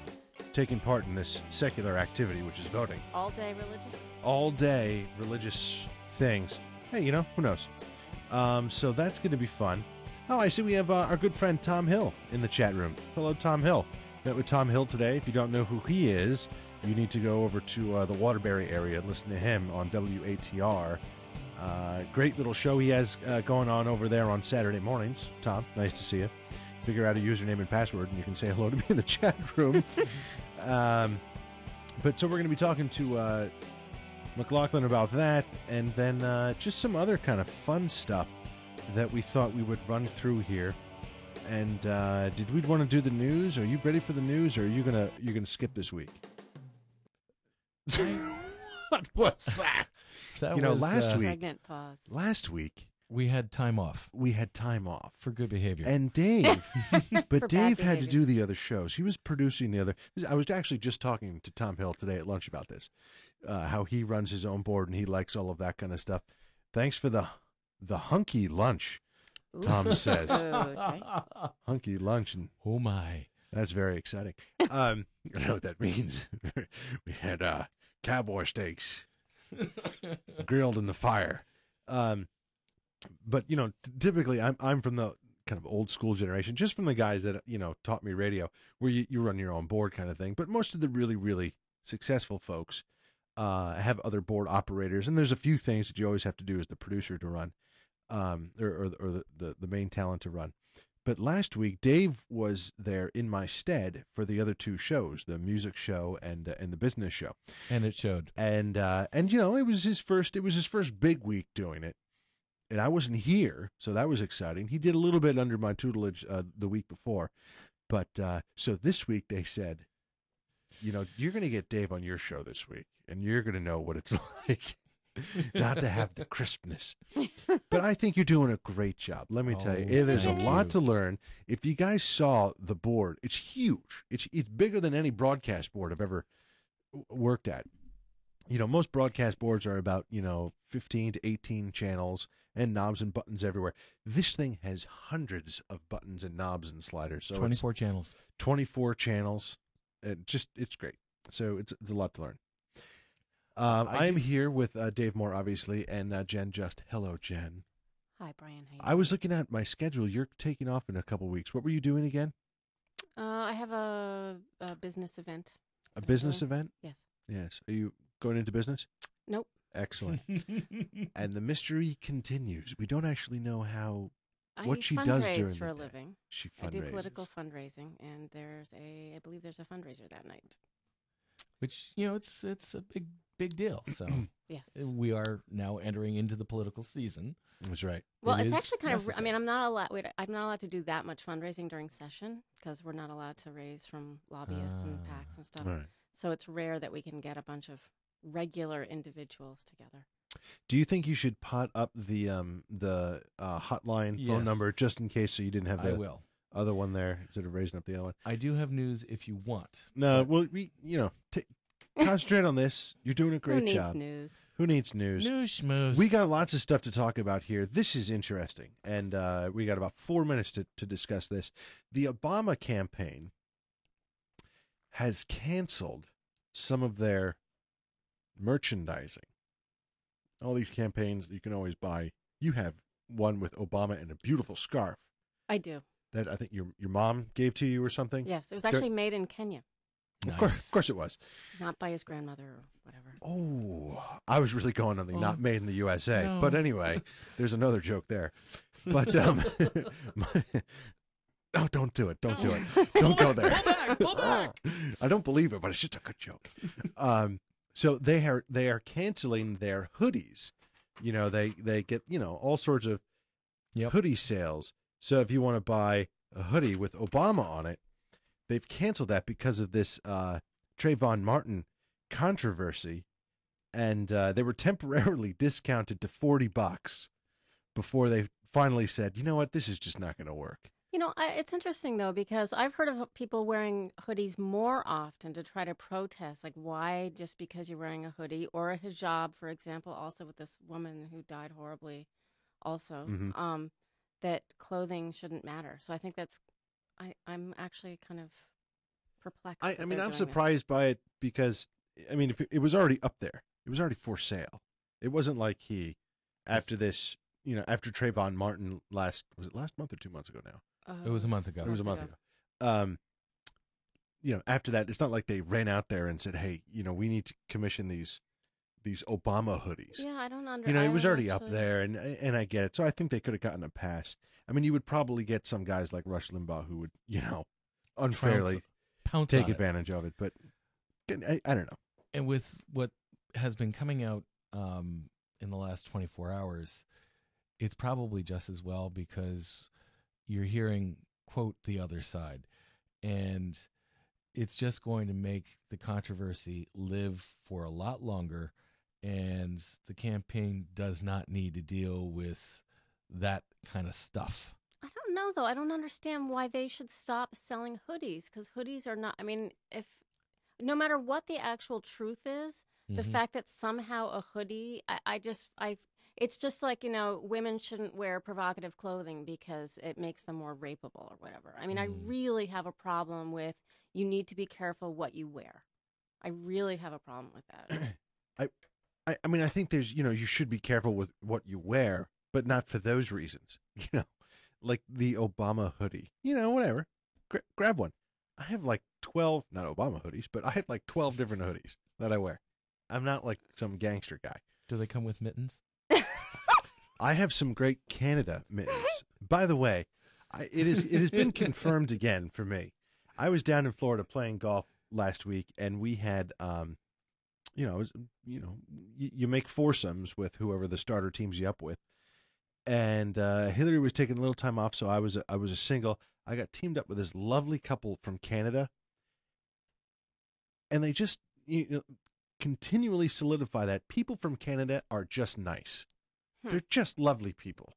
taking part in this secular activity, which is voting. All day religious? All day religious things. Hey, you know, who knows? Um, so that's going to be fun. Oh, I see we have uh, our good friend Tom Hill in the chat room. Hello, Tom Hill. Met with Tom Hill today. If you don't know who he is, you need to go over to uh, the Waterbury area and listen to him on WATR. Uh, great little show he has uh, going on over there on Saturday mornings. Tom, nice to see you. Figure out a username and password, and you can say hello to me in the chat room. um, but so we're going to be talking to uh, McLachlan about that, and then uh, just some other kind of fun stuff that we thought we would run through here. And uh, did we want to do the news? Are you ready for the news, or are you gonna you gonna skip this week? what was that? That you know, was, last uh, week, Pregnant pause. last week we had time off we had time off for good behavior. And Dave, but Dave had to behavior. do the other shows. He was producing the other. I was actually just talking to Tom Hill today at lunch about this, uh, how he runs his own board and he likes all of that kind of stuff. Thanks for the the hunky lunch, Tom Ooh. says. okay. hunky lunch, and oh my, that's very exciting. Um, I don't know what that means. we had uh, cowboy steaks grilled in the fire. Um, but you know, t- typically I'm I'm from the kind of old school generation, just from the guys that you know taught me radio, where you, you run your own board kind of thing. But most of the really really successful folks uh, have other board operators, and there's a few things that you always have to do as the producer to run, um, or or, or the, the the main talent to run. But last week, Dave was there in my stead for the other two shows, the music show and uh, and the business show. And it showed. and uh and you know it was his first it was his first big week doing it. And i wasn't here so that was exciting. He did a little bit under my tutelage uh, the week before. But uh so this week they said you know you're gonna get dave on your show this week and you're gonna know what it's like not to have the crispness. But i think you're doing a great job. Let me tell you Oh, there's a lot you. to learn. If you guys saw the board it's huge. It's it's bigger than any broadcast board i've ever worked at. You know most broadcast boards are about you know 15 to 18 channels and knobs and buttons everywhere. This thing has hundreds of buttons and knobs and sliders so 24 channels. 24 channels. Just it's great. So it's, it's a lot to learn um, I i'm do- here with uh, dave moore obviously and uh, jen just hello jen Hi, Brian. How you i was looking at my schedule you're taking off in a couple weeks what were you doing again Uh, I have a, a business event. a business event Yes. yes are you going into business Nope. excellent and the mystery continues we don't actually know how I what she fundraise does during for the a day. living. She fundraises. I do political fundraising, and there's a, I believe there's a fundraiser that night. Which you know, it's it's a big big deal. So Yes. we are now entering into the political season. That's right. Well, It it's actually kind of. I mean, I'm not allowed. Wait, I'm not allowed to do that much fundraising during session because we're not allowed to raise from lobbyists and Ah. PACs and stuff. Right. So it's rare that we can get a bunch of regular individuals together. Do you think you should pot up the um the uh, hotline phone number just in case so you didn't have I the will. Other one there instead of raising up the other one? I do have news if you want. No, well, we you know t- concentrate on this. You're doing a great Who needs job. news? Who needs news? News schmooze. We got lots of stuff to talk about here. This is interesting, and uh, we got about four minutes to, to discuss this. The Obama campaign has canceled some of their merchandising. All these campaigns that you can always buy. You have one with Obama and a beautiful scarf I do. That I think your your mom gave to you or something. Yes, it was There- actually made in Kenya, Of course, of course, it was. not by his grandmother or whatever. Oh, I was really going on the not Oh. made in the USA. No. But anyway, there's another joke there. But um, my, Oh, don't do it. Don't do it. Don't go there. Pull back, pull back. I don't believe it, but it's just a good joke. Um, so they are they are canceling their hoodies. You know, they they get you know all sorts of hoodie sales. So if you want to buy a hoodie with Obama on it, they've canceled that because of this uh, Trayvon Martin controversy, and uh, they were temporarily discounted to forty bucks before they finally said, you know what, this is just not going to work. You know, I, it's interesting though because I've heard of people wearing hoodies more often to try to protest. Like, why just because you're wearing a hoodie or a hijab, for example, also with this woman who died horribly, also, Mm-hmm. um, that clothing shouldn't matter. So I think that's, I, I'm actually kind of perplexed. I, I mean, I'm doing this. surprised by it because, I mean, if it, it was already up there, it was already for sale. It wasn't like he, after this, you know, after Trayvon Martin last, was it last month or two months ago now? It was a month ago. It was a month ago. Um, you know, after that, it's not like they ran out there and said, "Hey, you know, we need to commission these these Obama hoodies." Yeah, I don't under. You know, I it was don't already up there, and and I get it. So I think they could have gotten a pass. I mean, you would probably get some guys like Rush Limbaugh who would, you know, unfairly pounce take on it. advantage of it. But I, I don't know. and with what has been coming out um, in the last 24 hours, it's probably just as well because you're hearing quote the other side, and it's just going to make the controversy live for a lot longer. And the campaign does not need to deal with that kind of stuff. I don't know though. I don't understand why they should stop selling hoodies because hoodies are not. I mean, if no matter what the actual truth is, the Mhm. fact that somehow a hoodie, I, I just, I, it's just like you know, women shouldn't wear provocative clothing because it makes them more rapeable or whatever. I mean, I Mm. really have a problem with you need to be careful what you wear. I really have a problem with that. I, I, I mean, I think there's, you know, you should be careful with what you wear, but not for those reasons. You know, like the Obama hoodie. You know, whatever. Gra- grab one. I have like twelve, not Obama hoodies, but I have like twelve different hoodies that I wear. I'm not like some gangster guy. Do they come with mittens? I have some great Canada mittens. By the way, I, it is it has been confirmed again for me. I was down in Florida playing golf last week, and we had, um, you know, was, you know, you, you make foursomes with whoever the starter teams you up with, and uh, Hillary was taking a little time off, so I was a, I was a single. I got teamed up with this lovely couple from Canada, and they just you know continually solidify that people from Canada are just nice. Hmm. They're just lovely people.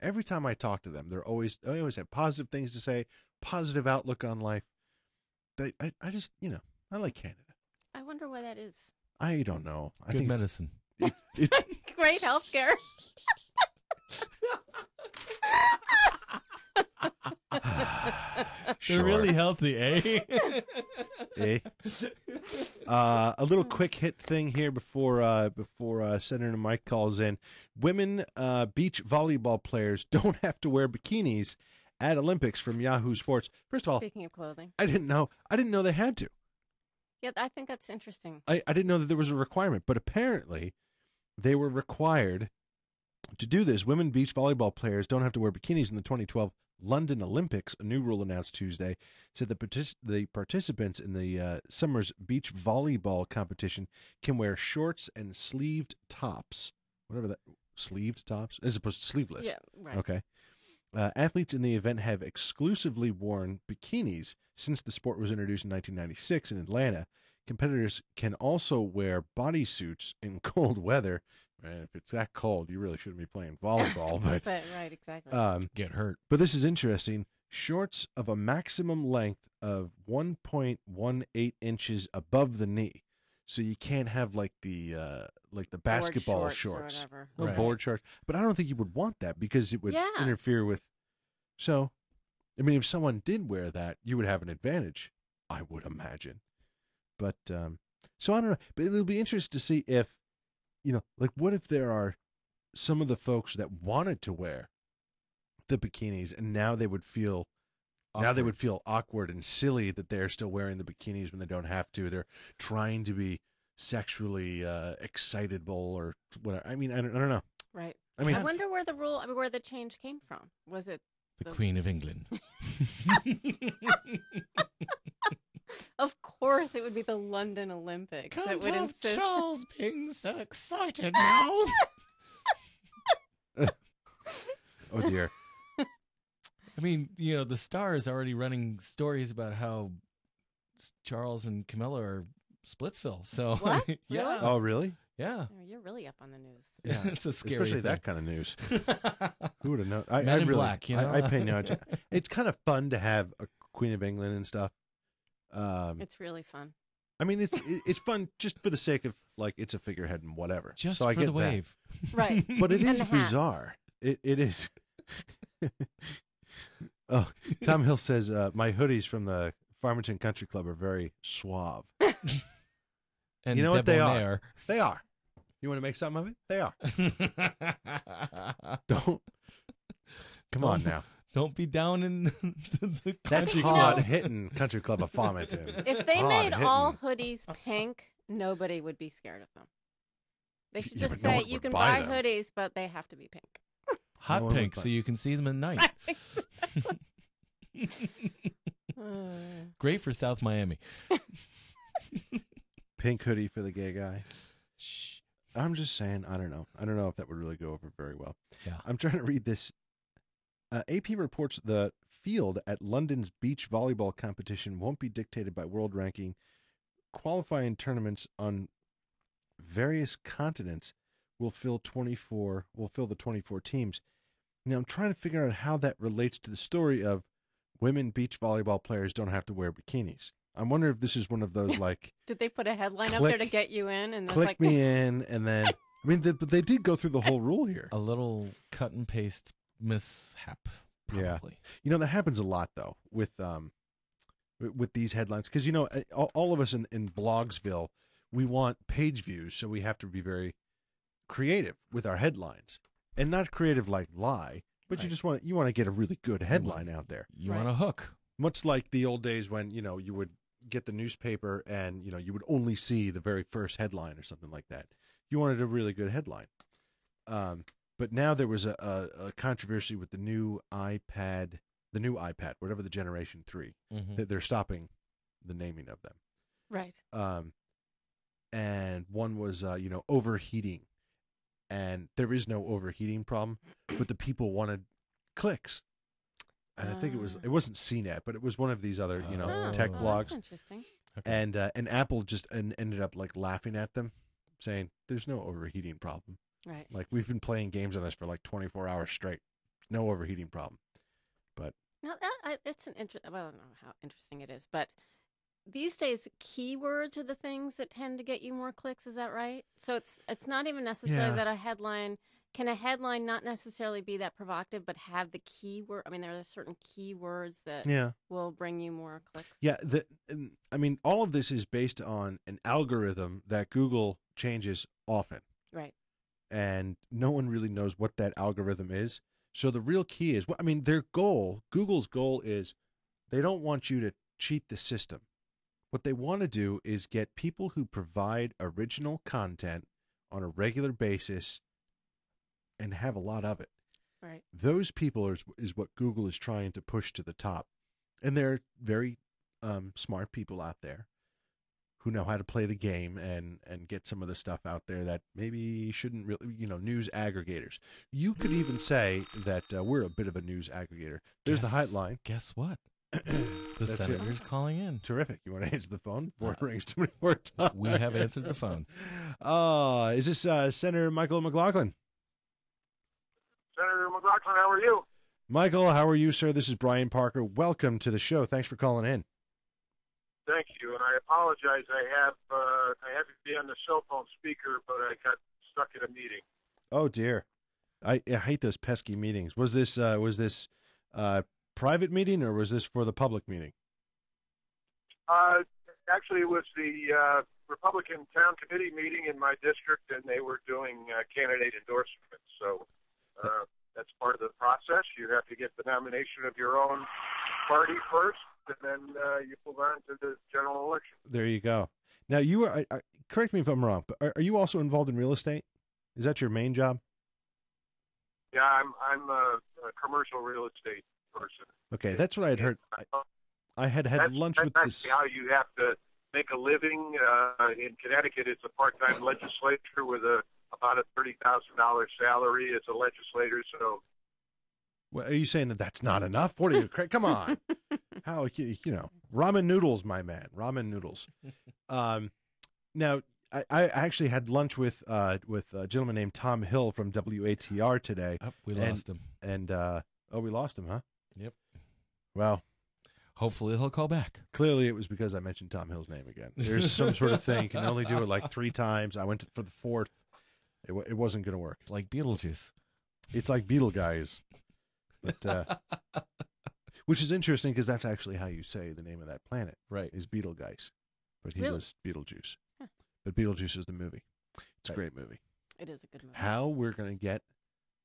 Every time I talk to them, they're always they always have positive things to say, positive outlook on life. They, I, I just you know I like Canada. I wonder why that is. I don't know. I Good think medicine. It, it, Great healthcare. They're really healthy, eh? eh? Uh, a little quick hit thing here before uh, before uh, Senator Mike calls in. Women uh, beach volleyball players don't have to wear bikinis at Olympics from Yahoo Sports. First of all, Speaking of clothing, I didn't know. I didn't know they had to. Yeah, I think that's interesting. I, I didn't know that there was a requirement, but apparently they were required to do this. Women beach volleyball players don't have to wear bikinis in the 2012 London Olympics. A new rule announced Tuesday said the, partic- the participants in the uh, summer's beach volleyball competition can wear shorts and sleeved tops, whatever that sleeved tops, as opposed to sleeveless. Yeah, right. Okay. Uh, athletes in the event have exclusively worn bikinis since the sport was introduced in 1996 in Atlanta. Competitors can also wear bodysuits in cold weather. Man, if it's that cold, you really shouldn't be playing volleyball. but Right, right, exactly. um, Get hurt. But this is interesting. Shorts of a maximum length of 1.18 inches above the knee. So you can't have like the uh, like the basketball shorts or shorts, whatever. or Right. board shorts. But I don't think you would want that because it would Yeah. interfere with. So, I mean, if someone did wear that, you would have an advantage. I would imagine. But um, so I don't know. But it'll be interesting to see if, you know, like what if there are some of the folks that wanted to wear the bikinis and now they would feel now they would feel awkward and silly that they're still wearing the bikinis when they don't have to. They're trying to be sexually uh, excitable or whatever. I mean, I don't, I don't know. Right. I mean, I wonder where the rule, I mean, where the change came from. Was it The Queen of England. Of course, it would be the London Olympics that would insist. Charles being so excited now. Oh dear. I mean, you know, the Star is already running stories about how Charles and Camilla are Splitsville. So, What? yeah. Really? Oh really? Yeah. Oh, you're really up on the news. Yeah, it's a scary Especially that kind of news. Who would have known? I, Men I in really, Black, you know? I pay no attention. It's kind of fun to have a Queen of England and stuff. Um, It's really fun. I mean, it's it's fun just for the sake of like it's a figurehead and whatever. Just so I for get the that. wave. Right. but it And is bizarre. It it is. oh, Tom Hill says uh, my hoodies from the Farmington Country Club are very suave. And you know what they are? They are. You want to make something of it? They are. Don't. Come on Don't- now. Don't be down in the That's country hard club. hitting Country Club of Farmington. If they Hard made all hoodies pink, nobody would be scared of them. They should Yeah, just but no say one you would can buy buy them. hoodies, but they have to be pink. Hot No pink, so you can see them at night. Great for South Miami. Pink hoodie for the gay guy. Shh. I'm just saying. I don't know. I don't know if that would really go over very well. Yeah. I'm trying to read this. Uh, AP reports the field at London's beach volleyball competition won't be dictated by world ranking. Qualifying tournaments on various continents will fill 24 will fill the 24 teams. Now I'm trying to figure out how that relates to the story of women beach volleyball players don't have to wear bikinis. I'm wondering if this is one of those like Did they put a headline up there to get you in? And it's click like, me in and then I mean th- but they did go through the whole rule here. A little cut and paste mishap. Probably. Yeah. You know that happens a lot though with um with, with these headlines because you know uh, all, all of us in in Blogsville we want page views so we have to be very creative with our headlines and not creative like lie but you Right. just want you want to get a really good headline out there You want a hook. much like the old days when you know you would get the newspaper and you know you would only see the very first headline or something like that you wanted a really good headline um, but now there was a, a, a controversy with the new ipad the new ipad whatever the generation 3 Mhm. that they're stopping the naming of them right. um, and one was uh, you know overheating and there is no overheating problem but the people wanted clicks and i think it was Ah. it wasn't cnet but it was one of these other you know Oh. tech Oh, blogs That's interesting. Okay. and uh, and apple just en- ended up like laughing at them saying there's no overheating problem Right. like we've been playing games on this for like 24 hours straight no overheating problem but Now, that, I, it's an interesting. Well, I don't know how interesting it is, but these days, keywords are the things that tend to get you more clicks. Is that right? So it's it's not even necessarily Yeah. that a headline can a headline not necessarily be that provocative, but have the keyword. I mean, there are certain keywords that yeah will bring you more clicks. Yeah, the, I mean, all of this is based on an algorithm that Google changes often, Right. and no one really knows what that algorithm is. So the real key is, well, I mean, their goal, Google's goal is, they don't want you to cheat the system. What they want to do is get people who provide original content on a regular basis and have a lot of it Right. those people are, is what Google is trying to push to the top. And there are very um, smart people out there who know how to play the game and, and get some of the stuff out there that maybe shouldn't really, you know, news aggregators. You could even say that uh, we're a bit of a news aggregator. There's the Guess- hotline. Guess what? The That's it. senator's calling in. Terrific. You want to answer the phone before it Uh, rings too many more times? we have answered the phone. Uh, is this uh, Senator Michael McLachlan? Senator McLachlan, how are you? Michael, how are you, sir? This is Brian Parker. Welcome to the show. Thanks for calling in. Thank you, and I apologize. I have uh, I have to be on the cell phone speaker, but I got stuck in a meeting. Oh dear, I, I hate those pesky meetings. Was this uh, was this uh, private meeting or was this for the public meeting? Uh, actually, it was the uh, Republican town committee meeting in my district, and they were doing uh, candidate endorsements. So uh, that's part of the process. You have to get the nomination of your own party first, and then uh, you move on to the general election. There you go. Now you are. Correct me if I'm wrong, but are, are you also involved in real estate? Is that your main job? Yeah, I'm I'm uh, uh, commercial real estate. Person. Okay, that's what I had heard. I, I had had that's, lunch that's with this. actually how you have to make a living uh, in Connecticut. It's a part-time legislature with a about a thirty thousand dollars salary as a legislator. So Well, are you saying that that's not enough? What are you? Come on. How you, you know ramen noodles, my man, ramen noodles. Um, now I, I actually had lunch with uh with a gentleman named Tom Hill from WATR today. Oh, we and- lost him. And uh, oh, we lost him, huh? Yep. Well, Hopefully he'll call back. clearly it was because I mentioned Tom Hill's name again. There's some sort of thing you can only do it like three times. I went to, for the fourth. It, wa- it wasn't going to work. It's like Beetlejuice. It's like Betelgeuse, but uh, which is interesting because that's actually how you say the name of that planet. Right. Is Betelgeuse, but he Really? was Beetlejuice. Huh. But Beetlejuice is the movie. It's a Right. great movie. It is a good movie. How we're going to get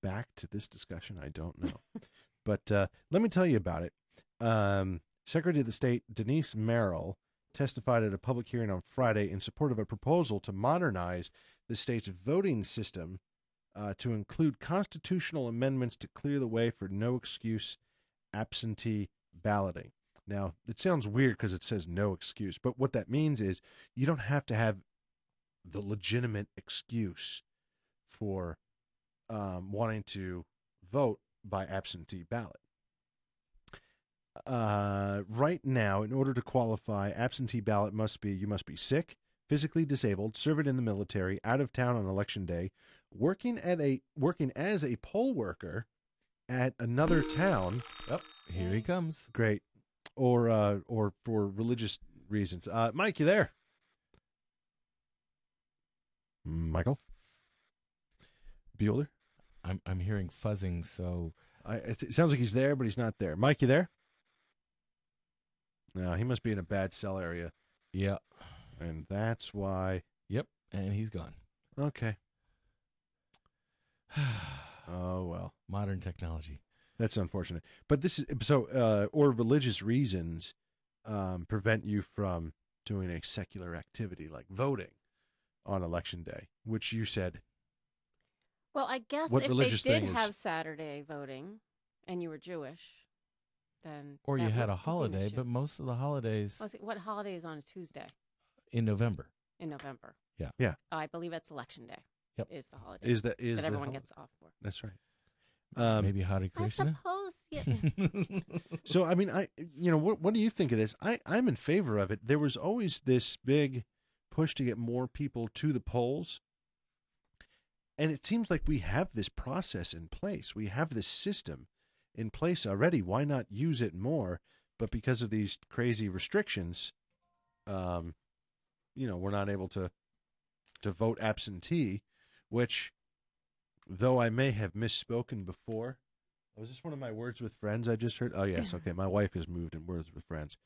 back to this discussion, I don't know. but uh, let me tell you about it. Um, Secretary of the State Denise Merrill testified at a public hearing on Friday in support of a proposal to modernize the state's voting system uh, to include constitutional amendments to clear the way for no excuse absentee balloting. Now, it sounds weird because it says no excuse, but what that means is you don't have to have the legitimate excuse for um, wanting to vote by absentee ballot. Uh, right now, in order to qualify, absentee ballot must be you must be sick, physically disabled, serving in the military, out of town on election day, working at a working as a poll worker at another town. Yep. Here he comes. Great, or uh, or for religious reasons. Uh, Mike, you there? Michael Bueller. I'm I'm hearing fuzzing, so I, it it sounds like he's there, but he's not there. Mike, you there? No, he must be in a bad cell area, yeah. and that's why. Yep. And he's gone. Okay. Oh well, Modern technology. that's unfortunate. But this is so, uh, or religious reasons um, prevent you from doing a secular activity like voting on election day, which you said Well, I guess What if religious they did thing is- have Saturday voting and you were Jewish, then Or you had a wouldn't be an holiday, but most of the holidays Well, see, what holiday is on a Tuesday in November. in November? Yeah. Yeah. I believe it's Election Day. Yep. Is the holiday is that is that the everyone hol- gets off for? That's right. Um, Maybe Hare I Krishna. suppose. Yeah. So I mean, I you know what what do you think of this? I I'm in favor of it. There was always this big push to get more people to the polls, and it seems like we have this process in place. We have this system in place already. Why not use it more? But because of these crazy restrictions, um, you know, we're not able to to vote absentee, which though I may have misspoken before. Was this one of my words with friends I just heard? Oh yes, okay. My wife has moved in words with friends.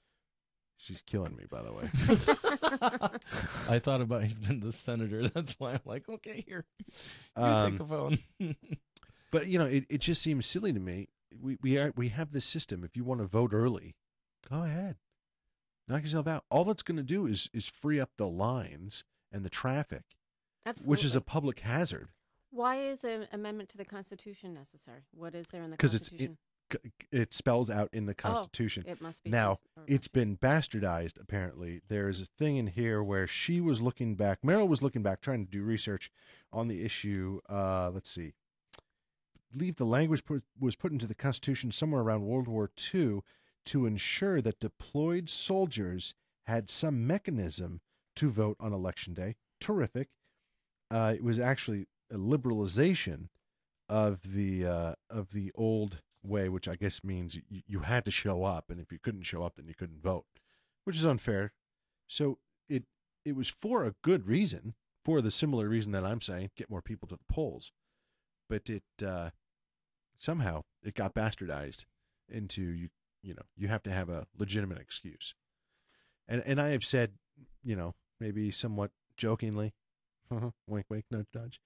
She's killing me, by the way. I thought about even the senator. That's why I'm like, okay, here, you Um, take the phone. But you know, it, it just seems silly to me. We we are we have this system. If you want to vote early, go ahead, knock yourself out. All that's going to do is is free up the lines and the traffic, which is a public hazard Why is an amendment to the Constitution necessary? What is there in the because it's Constitution? It, spells out in the Oh, Constitution. it must be now. just- It's been bastardized. Apparently, there is a thing in here where she was looking back. Merrill was looking back, trying to do research on the issue. Uh, let's see. Believe the language put, was put into the Constitution somewhere around World War II to ensure that deployed soldiers had some mechanism to vote on election day. Terrific. Uh, it was actually a liberalization of the uh, of the old way, which I guess means you, you had to show up, and if you couldn't show up, then you couldn't vote, which is unfair. So it it was for a good reason, for the similar reason that I'm saying, get more people to the polls, but it uh, somehow it got bastardized into you you know you have to have a legitimate excuse, and and I have said you know maybe somewhat jokingly, wink wink nudge nudge,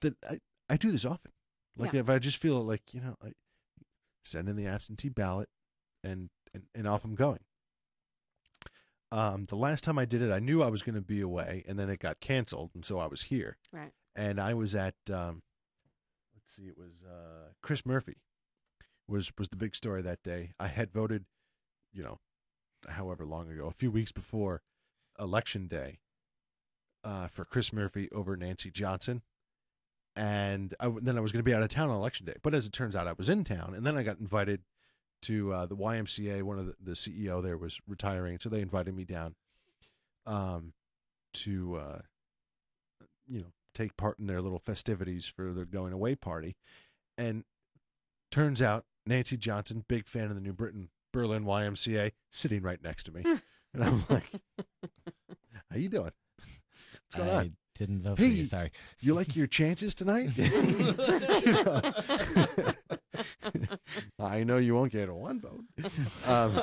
that I I do this often. Like Yeah. if I just feel like you know, I send in the absentee ballot, and and, and off I'm going. Um, the last time I did it, I knew I was going to be away, and then it got canceled, and so I was here. Right. And I was at, um, let's see, it was uh, Chris Murphy was was the big story that day. I had voted, you know, however long ago, a few weeks before election day, uh, for Chris Murphy over Nancy Johnson, and I, then I was going to be out of town on election day. But as it turns out, I was in town, and then I got invited to uh, the YMCA. One of the, the CEO there was retiring, so they invited me down, um, to uh, you know take part in their little festivities for their going away party, and turns out Nancy Johnson, big fan of the New Britain Berlin YMCA, sitting right next to me, and I'm like, "How you doing? What's going I on?" Didn't vote hey, for you. Sorry. You like your chances tonight? I know you won't get a one vote. Um,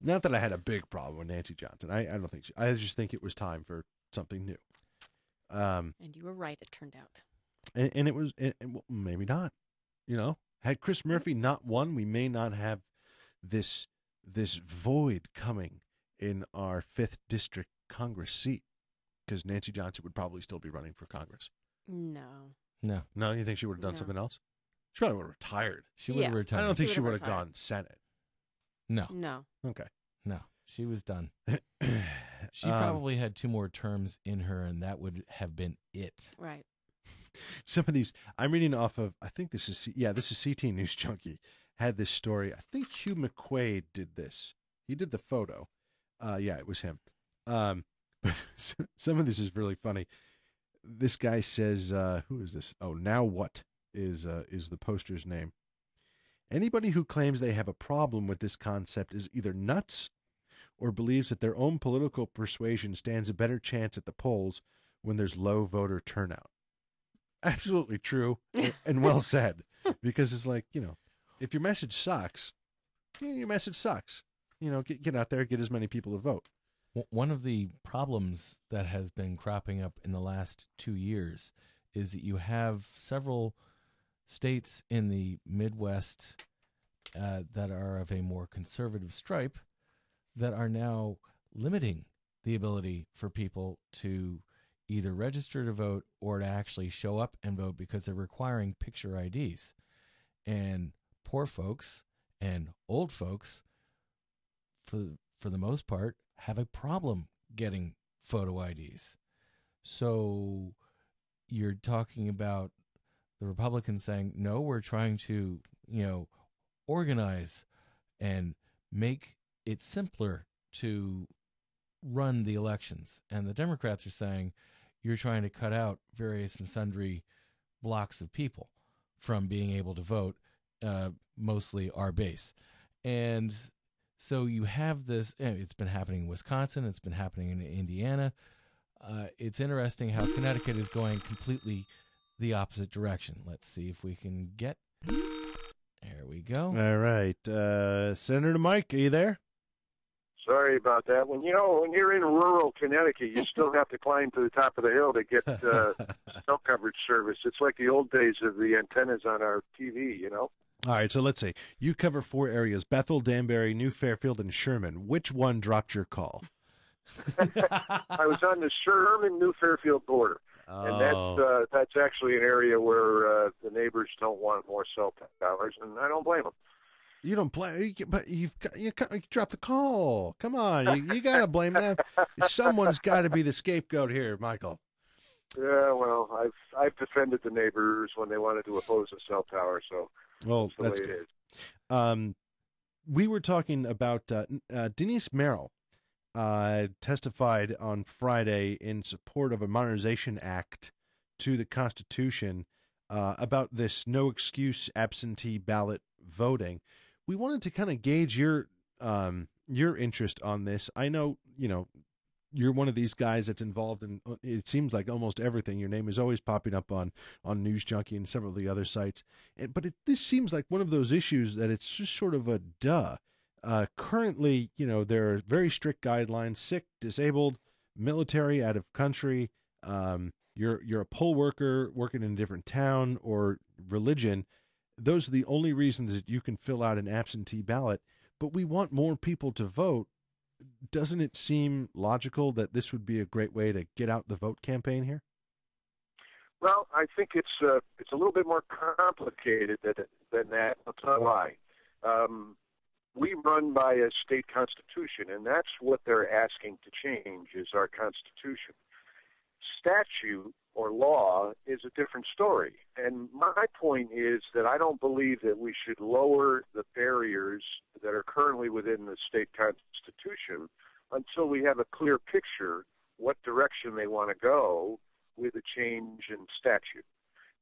not that I had a big problem with Nancy Johnson. I, I don't think she, I just think it was time for something new. Um, And you were right, it turned out. and, and it was and, and, well, maybe not. You know, had Chris Murphy not won, we may not have this this void coming in our fifth district Congress seat because Nancy Johnson would probably still be running for Congress. No. No. No, you think she would have done No. something else? She probably would have retired. She would have Yeah. retired. I don't think She she would would've have retired. gone Senate. No. No. Okay. No. She was done. She Um, probably had two more terms in her, and that would have been it. Right. some of these I'm reading off of I think this is C- yeah this is CT News Junkie had this story I think Hugh McQuaid did this he did the photo uh yeah it was him um but some of this is really funny. This guy says uh who is this? Oh now what is uh is the poster's name. Anybody who claims they have a problem with this concept is either nuts or believes that their own political persuasion stands a better chance at the polls when there's low voter turnout. Absolutely true and- well said because it's like you know if your message sucks your message sucks. You know get, get out there get as many people to vote One of the problems that has been cropping up in the last two years is that you have several states in the Midwest uh, that are of a more conservative stripe that are now limiting the ability for people to either register to vote or to actually show up and vote because they're requiring picture IDs. And poor folks and old folks for for the most part have a problem getting photo IDs. So you're talking about the Republicans saying, "No, we're trying to, you know, organize and make it simpler to run the elections." And the Democrats are saying, "You're trying to cut out various and sundry blocks of people from being able to vote, uh, mostly our base." And so you have this. eh, It's been happening in Wisconsin. It's been happening in Indiana. Uh, it's interesting how Connecticut is going completely the opposite direction. Let's see if we can get. There we go. all right uh senator mike are you there Sorry about that. When you know when you're in rural Connecticut, you still have to climb to the top of the hill to get uh, cell coverage service. It's like the old days of the antennas on our TV. You know. All right so let's see. You cover four areas bethel danbury new fairfield and sherman. Which one dropped your call? I was on the Sherman New Fairfield border, and that's Oh. uh, that's actually an area where uh, the neighbors don't want more cell towers, and I don't blame them. you don't play but you've got you, you dropped the call. Come on you, you gotta blame them. Someone's got to be the scapegoat here michael. Yeah, well, I've I've defended the neighbors when they wanted to oppose a cell tower, so well that's that's good it is. Um, we were talking about uh, uh, Denise Merrill uh, testified on Friday in support of a modernization act to the Constitution uh, about this no excuse absentee ballot voting. We wanted to kind of gauge your um, your interest on this. I know you know you're one of these guys that's involved in uh, it seems like almost everything. Your name is always popping up on on news junkie and several of the other sites. And, but it, this seems like one of those issues that it's just sort of a duh. Uh, currently you know there are very strict guidelines sick disabled military out of country. Um, you're you're a poll worker working in a different town or religion. Those are the only reasons that you can fill out an absentee ballot. But we want more people to vote doesn't it seem logical that this would be a great way to get out the vote campaign here? Well, I think it's uh, it's a little bit more complicated than than that. I'll tell you why. Um, we run by a state constitution, and that's what they're asking to change is our constitution. Statute or law is a different story. And my point is that I don't believe that we should lower the barriers that are currently within the state constitution until we have a clear picture what direction they want to go with a change in statute.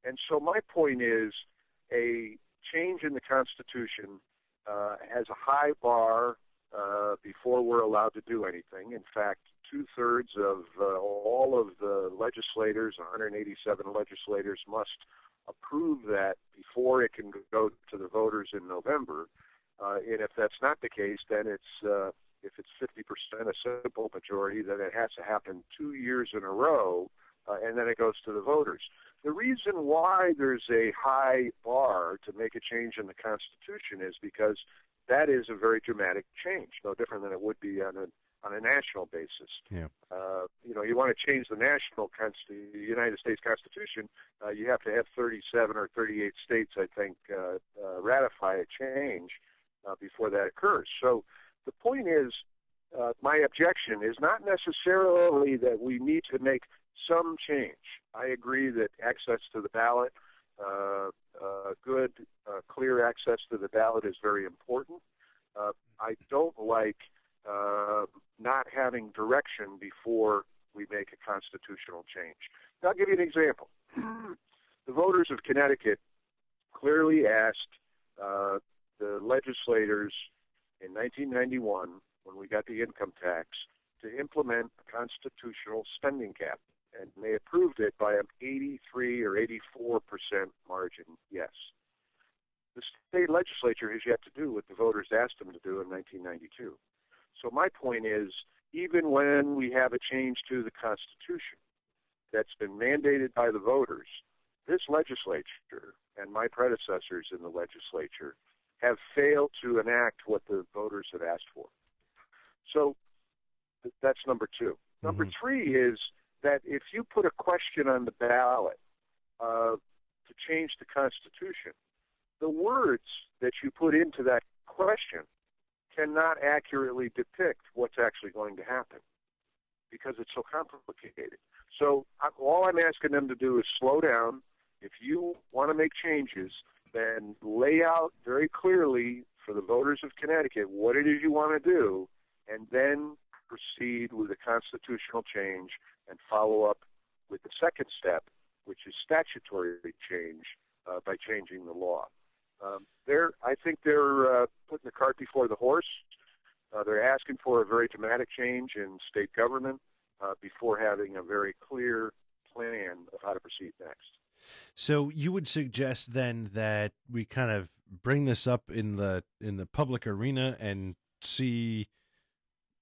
And so my point is a change in the Constitution uh, has a high bar uh, before we're allowed to do anything. In fact, two thirds of uh, all of the legislators, 187 legislators, must approve that before it can go to the voters in November. Uh, and if that's not the case, then it's uh, if it's 50% a simple majority, then it has to happen two years in a row, uh, and then it goes to the voters. The reason why there's a high bar to make a change in the Constitution is because that is a very dramatic change, no different than it would be on a on a national basis. Yeah. Uh, you know, you want to change the national consti- the United States Constitution, uh, you have to have 37 or 38 states, I think, uh, uh, ratify a change uh, before that occurs. So the point is, uh, my objection is not necessarily that we need to make some change. I agree that access to the ballot, uh, uh, good, uh, clear access to the ballot is very important. Uh, I don't like uh, not having direction before we make a constitutional change. Now, I'll give you an example. the voters of Connecticut clearly asked uh, the legislators in 1991, when we got the income tax, to implement a constitutional spending cap. And they approved it by an 83 or 84 percent margin, yes. The state legislature has yet to do what the voters asked them to do in 1992. So my point is, even when we have a change to the Constitution that's been mandated by the voters, this legislature and my predecessors in the legislature have failed to enact what the voters have asked for. So that's number 2 Number three is that if you put a question on the ballot uh, to change the Constitution, the words that you put into that question cannot accurately depict what's actually going to happen because it's so complicated. So all I'm asking them to do is slow down. If you want to make changes, then lay out very clearly for the voters of Connecticut what it is you want to do, and then proceed with a constitutional change and follow up with the second step, which is statutory change uh, by changing the law. Um, they're, I think they're uh, putting the cart before the horse. Uh, they're asking for a very dramatic change in state government uh, before having a very clear plan of how to proceed next. So you would suggest then that we kind of bring this up in the in the public arena and see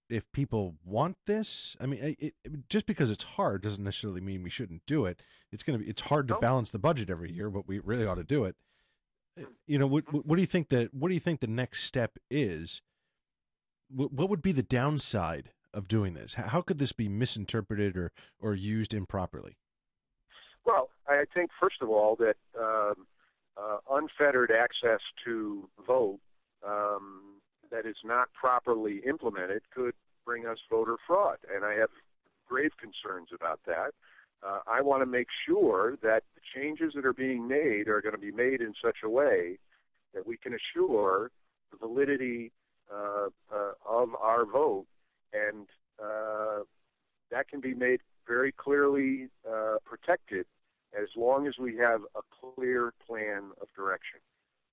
if people want this. I mean, it, it, just because it's hard doesn't necessarily mean we shouldn't do it. It's to be it's hard to balance the budget every year, but we really ought to do it. Uh, You know, what what do you think that what do you think the next step is? What, what would be the downside of doing this? How, could this be misinterpreted or or used improperly? Well, I think first of all that um, uh, unfettered access to vote um, that is not properly implemented could bring us voter fraud, and I have grave concerns about that. Uh, I want to make sure that the changes that are being made are going to be made in such a way that we can assure the validity uh, uh, of our vote, and uh, that can be made very clearly uh, protected as long as we have a clear plan of direction.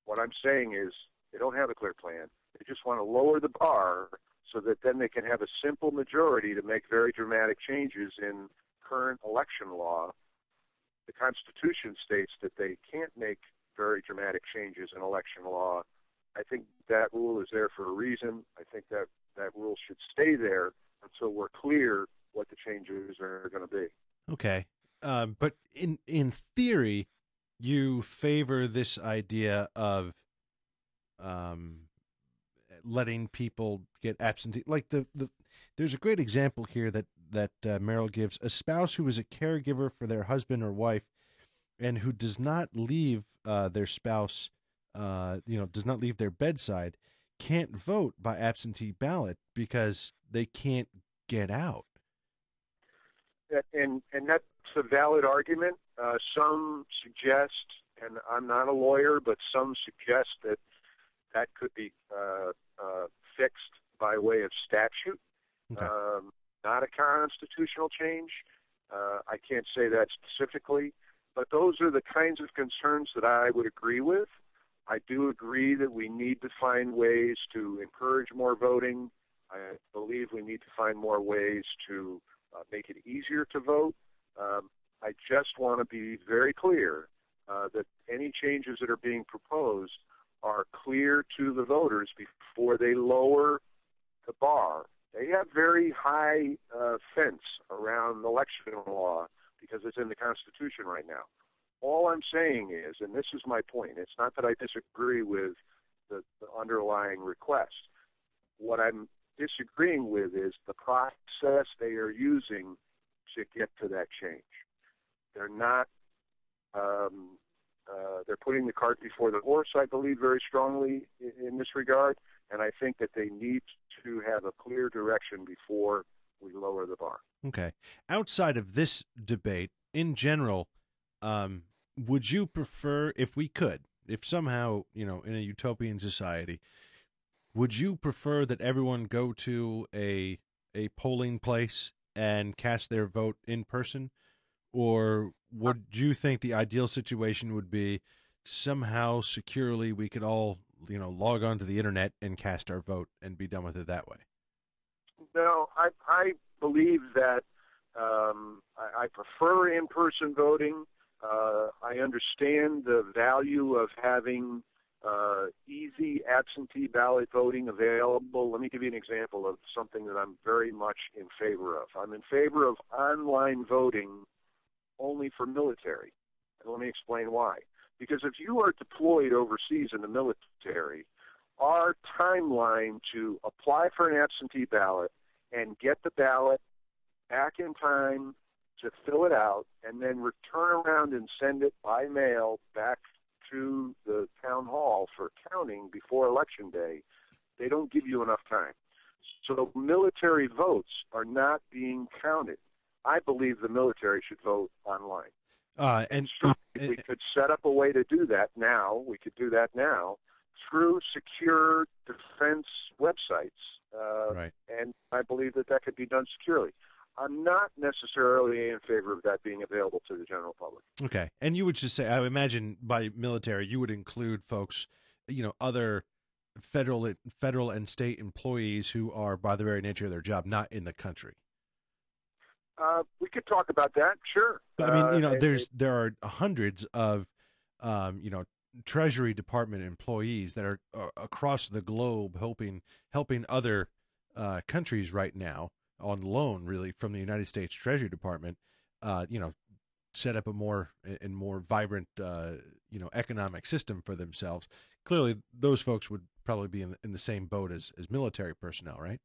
What I'm saying is they don't have a clear plan. They just want to lower the bar so that then they can have a simple majority to make very dramatic changes in current election law. The Constitution states that they can't make very dramatic changes in election law. I think that rule is there for a reason. I think that that rule should stay there until we're clear what the changes are going to be. Okay. Um, but in in theory, you favor this idea of um, letting people get absentee. Like the, the there's a great example here that that uh, Merrill gives: a spouse who is a caregiver for their husband or wife and who does not leave uh, their spouse, uh, you know, does not leave their bedside, can't vote by absentee ballot because they can't get out. And and that's a valid argument. Uh, some suggest, and I'm not a lawyer, but some suggest that that could be uh, uh, fixed by way of statute, um, not a constitutional change. Uh, I can't say that specifically, but those are the kinds of concerns that I would agree with. I do agree that we need to find ways to encourage more voting. I believe we need to find more ways to uh, make it easier to vote. Um, I just want to be very clear uh, that any changes that are being proposed are clear to the voters before they lower the bar. They have very high uh, fence around election law because it's in the Constitution right now. All I'm saying is, and this is my point, it's not that I disagree with the, the underlying request. What I'm disagreeing with is the process they are using to get to that change. They're not. Um, uh, they're putting the cart before the horse, I believe, very strongly in, in this regard, and I think that they need to have a clear direction before we lower the bar. Okay. Outside of this debate, in general, um, would you prefer, if we could, if somehow, you know, in a utopian society, would you prefer that everyone go to a a polling place and cast their vote in person, or would you think the ideal situation would be somehow securely we could all, you know, log onto the internet and cast our vote and be done with it that way? No, I, I believe that um, I, I prefer in-person voting. Uh, I understand the value of having uh, easy absentee ballot voting available. Let me give you an example of something that I'm very much in favor of. I'm in favor of online voting only for military. And let me explain why. Because if you are deployed overseas in the military, our timeline to apply for an absentee ballot and get the ballot back in time to fill it out and then return around and send it by mail back to the town hall for counting before election day, they don't give you enough time. So military votes are not being counted. I believe the military should vote online. Uh, and If we could set up a way to do that now, we could do that now through secure defense websites. Uh, Right. And I believe that that could be done securely. I'm not necessarily in favor of that being available to the general public. Okay. And you would just say, I imagine by military, you would include folks, you know, other federal, federal and state employees who are, by the very nature of their job, not in the country. Uh, we could talk about that, sure. But, I mean, you Uh, know, it- there's there are hundreds of, um, you know, Treasury Department employees that are uh, across the globe helping helping other uh, countries right now on loan, really, from the United States Treasury Department. Uh, you know, set up a more and more vibrant, uh, you know, economic system for themselves. Clearly, those folks would probably be in, in the same boat as as military personnel, right?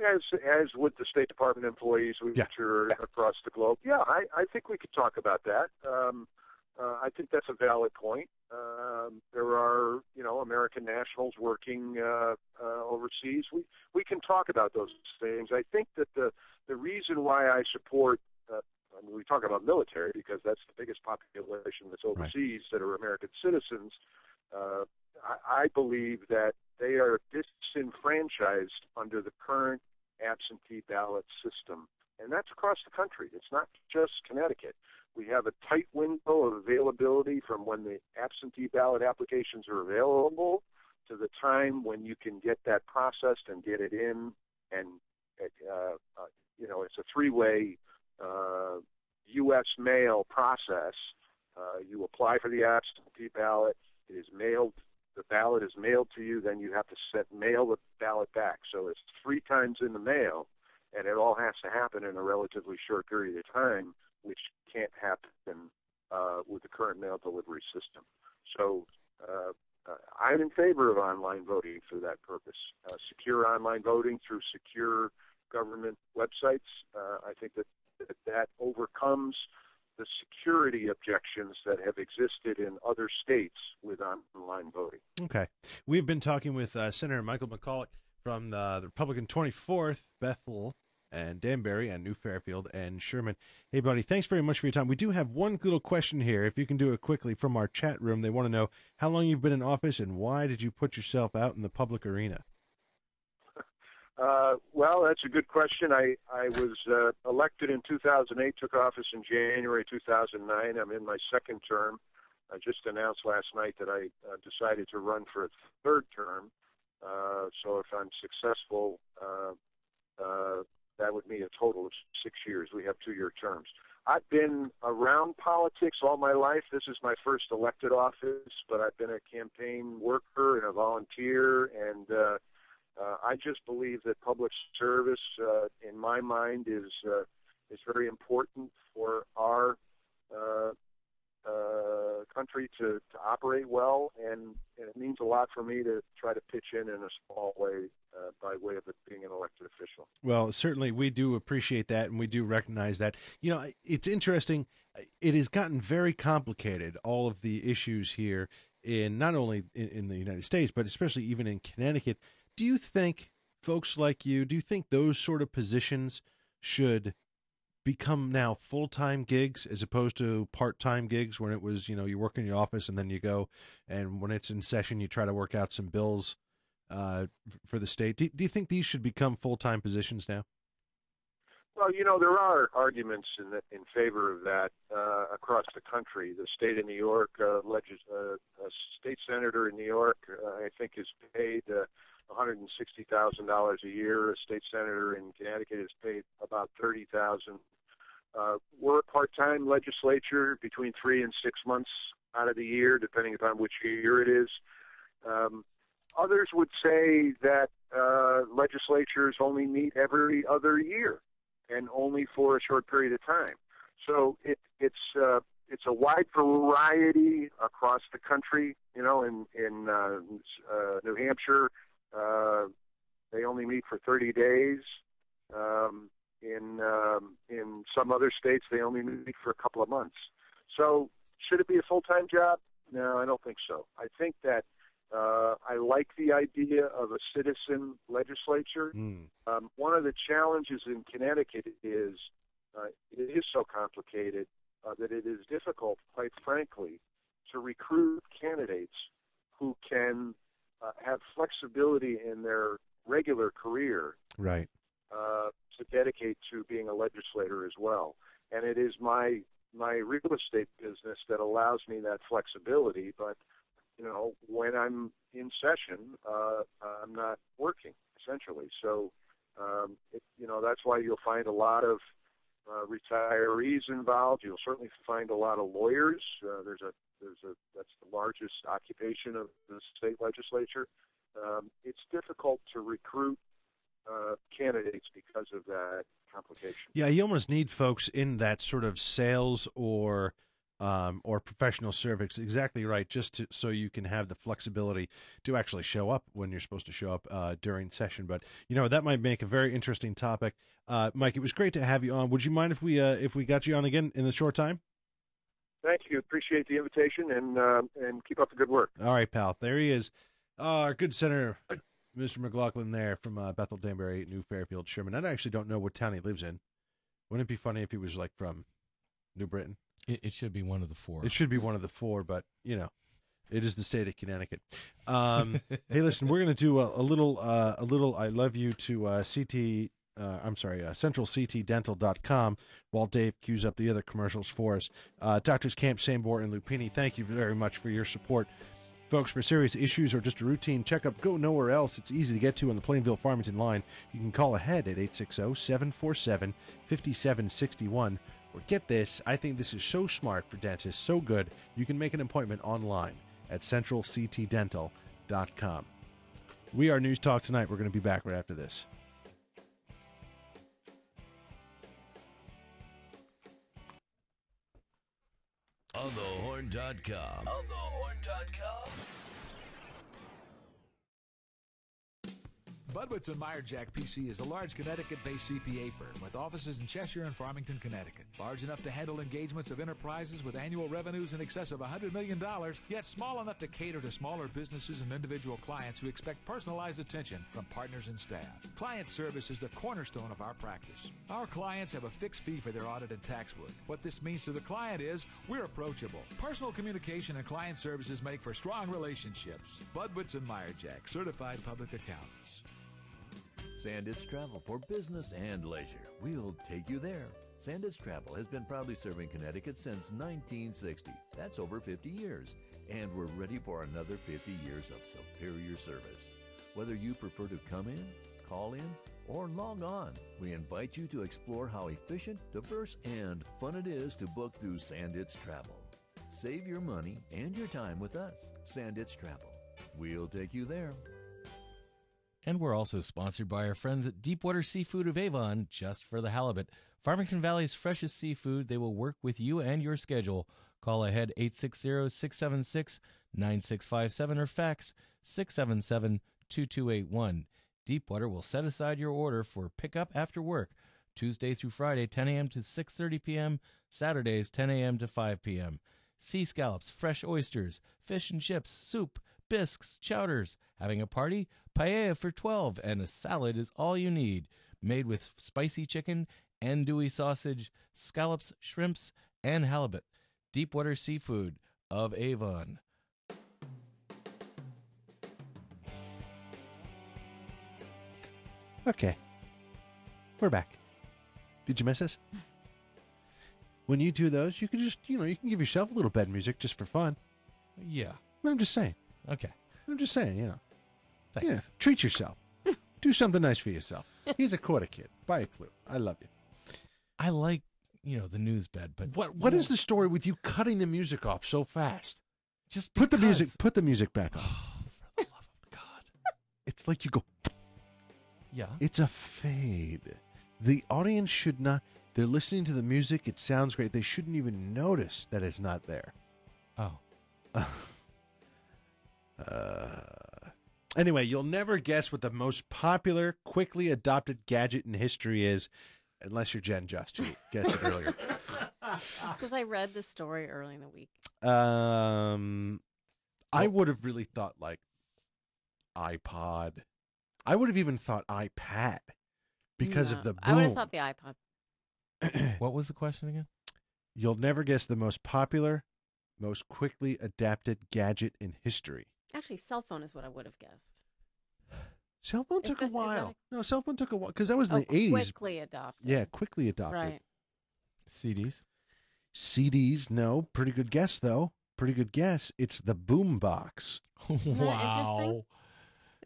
As as with the State Department employees which are across the globe. Yeah, I, I think we could talk about that. Um, uh, I think that's a valid point. Um, there are, you know, American nationals working uh, uh, overseas. We we can talk about those things. I think that the the reason why I support uh, I mean, we talk about military because that's the biggest population that's overseas that are American citizens. Uh, I, I believe that they are disenfranchised under the current absentee ballot system, and that's across the country. It's not just Connecticut. We have a tight window of availability from when the absentee ballot applications are available to the time when you can get that processed and get it in. And uh, uh, you know, it's a three-way uh, U.S. mail process. Uh, you apply for the absentee ballot. It is mailed. The ballot is mailed to you. Then you have to set mail the ballot back. So it's three times in the mail, and it all has to happen in a relatively short period of time, which can't happen uh, with the current mail delivery system. So uh, uh, I'm in favor of online voting for that purpose. Uh, secure online voting through secure government websites. Uh, I think that, that that overcomes the security objections that have existed in other states with online voting. Okay. We've been talking with uh, Senator Michael McLachlan from the, the Republican 24th, Bethel and Danbury and New Fairfield and Sherman. Hey, buddy, thanks very much for your time. We do have one little question here. If you can do it quickly from our chat room, they want to know how long you've been in office and why did you put yourself out in the public arena? Uh, well, that's a good question. I, I was uh, elected in 2008, took office in January 2009. I'm in my second term. I just announced last night that I uh, decided to run for a third term. Uh, so if I'm successful, uh, uh, that would mean a total of six years. We have two-year terms. I've been around politics all my life. This is my first elected office, but I've been a campaign worker and a volunteer, and uh, uh, I just believe that public service, uh, in my mind, is uh, is very important for our uh, uh, country to, to operate well, and, and it means a lot for me to try to pitch in in a small way uh, by way of being an elected official. Well, certainly we do appreciate that and we do recognize that. You know, it's interesting. It has gotten very complicated, all of the issues here in not only in, in the United States, but especially even in Connecticut. Do you think folks like you, do you think those sort of positions should become now full-time gigs as opposed to part-time gigs when it was, you know, you work in your office and then you go and when it's in session you try to work out some bills uh, for the state. Do, do you think these should become full-time positions now? Well, you know, there are arguments in the, in favor of that uh, across the country. The state of New York, uh, legis- uh, a state senator in New York, uh, I think, is paid uh, $160,000 a year. A state senator in Connecticut is paid about 30000 uh, We're a part-time legislature between three and six months out of the year, depending upon which year it is. Um, others would say that uh, legislatures only meet every other year and only for a short period of time. So it, it's uh, it's a wide variety across the country. You know, in in uh, uh, New Hampshire, uh, they only meet for 30 days. Um, in um, in some other states, they only meet for a couple of months. So, should it be a full time job? No, I don't think so. I think that uh, I like the idea of a citizen legislature. Mm. Um, one of the challenges in Connecticut is uh, it is so complicated uh, that it is difficult, quite frankly, to recruit candidates who can uh, have flexibility in their regular career Right. uh, to dedicate to being a legislator as well. And it is my my real estate business that allows me that flexibility. But you know, when I'm in session, uh, I'm not working essentially. So um, it, you know that's why you'll find a lot of uh, retirees involved. You'll certainly find a lot of lawyers. Uh, there's a there's a that's the largest occupation of the state legislature. Um, it's difficult to recruit uh, candidates because of that complication. Yeah, you almost need folks in that sort of sales or um, or professional service. Exactly right. Just to, so you can have the flexibility to actually show up when you're supposed to show up uh, during session. But you know that might make a very interesting topic. Uh, Mike, it was great to have you on. Would you mind if we uh, if we got you on again in the short time? Thank you. Appreciate the invitation and uh, and keep up the good work. All right, pal. There he is. Uh, our good senator, Mr. McLachlan, there from uh, Bethel, Danbury, New Fairfield, Sherman. I actually don't know what town he lives in. Wouldn't it be funny if he was like from New Britain? It, it should be one of the four. It should be one of the four, but you know, it is the state of Connecticut. Um, hey, listen, we're going to do a, a little, uh, a little. I love you to uh, CT. Uh, I'm sorry, uh, centralctdental.com while Dave cues up the other commercials for us. Uh, Doctors Camp, Sambor, and Lupini, thank you very much for your support. Folks, for serious issues or just a routine checkup, go nowhere else. It's easy to get to on the Plainville Farmington line. You can call ahead at 860 747 5761. Or get this, I think this is so smart for dentists, so good, you can make an appointment online at centralctdental.com. We are News Talk tonight. We're going to be back right after this. OnTheHorn.com. OnTheHorn.com. Budwitz and Mayerjak PC is a large Connecticut-based CPA firm with offices in Cheshire and Farmington, Connecticut. Large enough to handle engagements of enterprises with annual revenues in excess of $100 million, yet small enough to cater to smaller businesses and individual clients who expect personalized attention from partners and staff. Client service is the cornerstone of our practice. Our clients have a fixed fee for their audit and tax work. What this means to the client is we're approachable. Personal communication and client services make for strong relationships. Budwitz and Mayerjak, certified public accountants. Sandits Travel for business and leisure. We'll take you there. Sandits Travel has been proudly serving Connecticut since 1960. That's over 50 years. And we're ready for another 50 years of superior service. Whether you prefer to come in, call in, or log on, we invite you to explore how efficient, diverse, and fun it is to book through Sandits Travel. Save your money and your time with us. Sandits Travel. We'll take you there. And we're also sponsored by our friends at Deepwater Seafood of Avon, just for the halibut. Farmington Valley's freshest seafood. They will work with you and your schedule. Call ahead 860 676 9657 or fax 677 2281. Deepwater will set aside your order for pickup after work, Tuesday through Friday, 10 a.m. to 6:30 p.m., Saturdays 10 a.m. to 5 p.m. Sea scallops, fresh oysters, fish and chips, soup, bisques, chowders. Having a party? Paella for 12 and a salad is all you need. Made with spicy chicken, andouille sausage, scallops, shrimps, and halibut. Deepwater Seafood of Avon. Okay. We're back. Did you miss us? when you do those, you can just, you know, you can give yourself a little bed music just for fun. Yeah. I'm just saying. Okay. I'm just saying, you know. Thanks. Yeah, treat yourself. do something nice for yourself. He's a quarter kid. Buy a clue. I love you. I like, you know, the news bed, but What What is the story with you cutting the music off so fast? Just put the music. Put the music back on. for the love of God. It's like you go. Yeah. It's a fade. The audience should not. They're listening to the music. It sounds great. They shouldn't even notice that it's not there. Oh. Uh, anyway, you'll never guess what the most popular, quickly adopted gadget in history is, unless you're Jen Just, who guessed it earlier. It's because I read the story early in the week. Um, I would have really thought like iPod. I would have even thought iPad because of the boom. I would have thought the iPod. what was the question again? You'll never guess the most popular, most quickly adapted gadget in history. Actually, cell phone is what I would have guessed. Cell phone Is took this- a is that while. No, cell phone took a while because that was in Oh, the eighties. quickly adopted. Yeah, quickly adopted. Right. CDs. CDs, no. Pretty good guess though. Pretty good guess. It's the boom box. Isn't that interesting?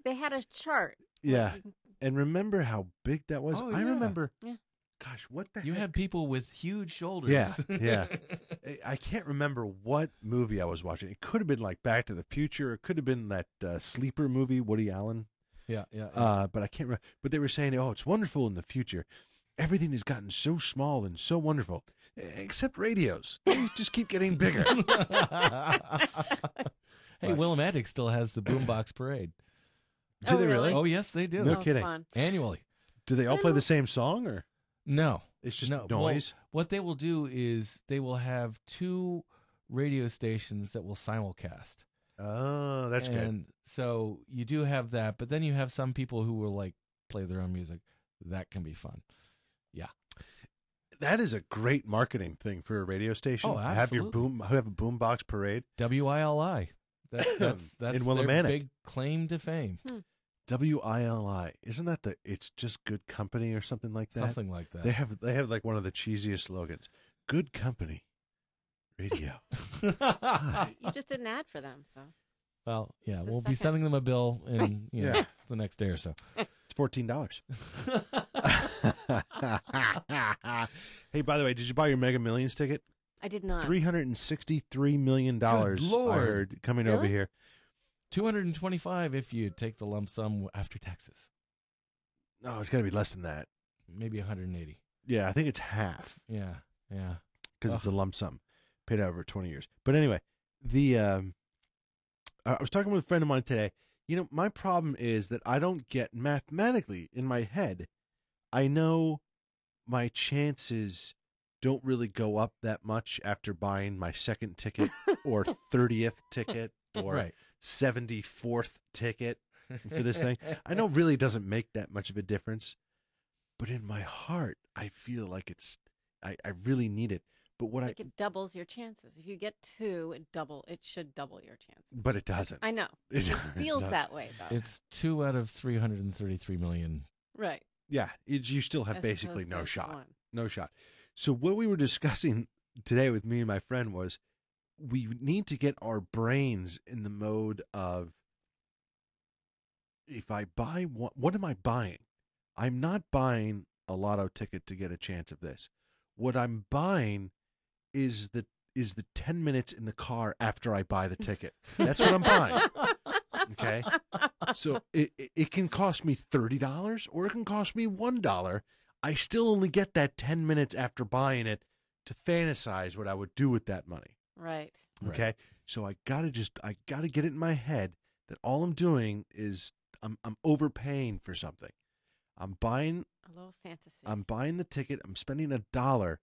They had a chart. Yeah. you can- And remember how big that was? Oh, I yeah. remember. Yeah. Gosh, what the You heck? had people with huge shoulders. Yeah, yeah. I- I can't remember what movie I was watching. It could have been like Back to the Future. It could have been that uh, sleeper movie, Woody Allen. yeah, yeah. yeah. Uh, but I can't remember. But they were saying, "Oh, it's wonderful in the future. Everything has gotten so small and so wonderful, except radios. They just keep getting bigger." hey, Willimantic still has the Boombox Parade. Do they really? Oh, yes, they do. No Oh, kidding. fun. Annually. Do they all play the same song, or No. it's just no. Well, noise? what they will do is they will have two radio stations that will simulcast. oh, that's good. and so you do have that, but then you have some people who will like play their own music. That can be fun. Yeah. That is a great marketing thing for a radio station. Oh, absolutely. Have your boom, have a boombox parade. WILI. That, that's that's In their Willimantic. big claim to fame. Hmm. W I L I. Isn't that the? It's just good company or something like that. Something like that. They have they have like one of the cheesiest slogans. Good company. Radio. You just did an ad for them, so. well, yeah, we'll be sending them a bill in you know, Yeah. the next day or so. It's fourteen dollars. hey, by the way, did you buy your Mega Millions ticket? I did not. Three hundred and sixty-three million dollars. I Lord. heard coming over here. 225 if you take the lump sum after taxes. No, it's got to be less than that. Maybe 180. Yeah, I think it's half Yeah, yeah. because it's a lump sum paid out over twenty years. But anyway, the um, I I was talking with a friend of mine today. You know, my problem is that I don't get mathematically in my head. I know my chances don't really go up that much after buying my second ticket or 30th ticket or Right. 74th ticket for this thing. I know really doesn't make that much of a difference, but in my heart, I feel like it's I, I really need it. But what I it doubles your chances. If you get two, it double. It should double your chances. but it doesn't. I know. It It feels that way though. It's two out of 333 million. right. Yeah, it, you still have As basically no shot. one. No shot. So what we were discussing today with me and my friend was we need to get our brains in the mode of if I buy one, what am I buying? I'm not buying a lotto ticket to get a chance of this. What I'm buying is the is the 10 minutes in the car after I buy the ticket. That's what I'm buying. Okay. So it, it can cost me $30 or it can cost me $1. I still only get that 10 minutes after buying it to fantasize what I would do with that money. Right. Okay. So I got to just, I got to get it in my head that all I'm doing is I'm, I'm overpaying for something. I'm buying, A little fantasy. I'm buying the ticket. I'm spending a dollar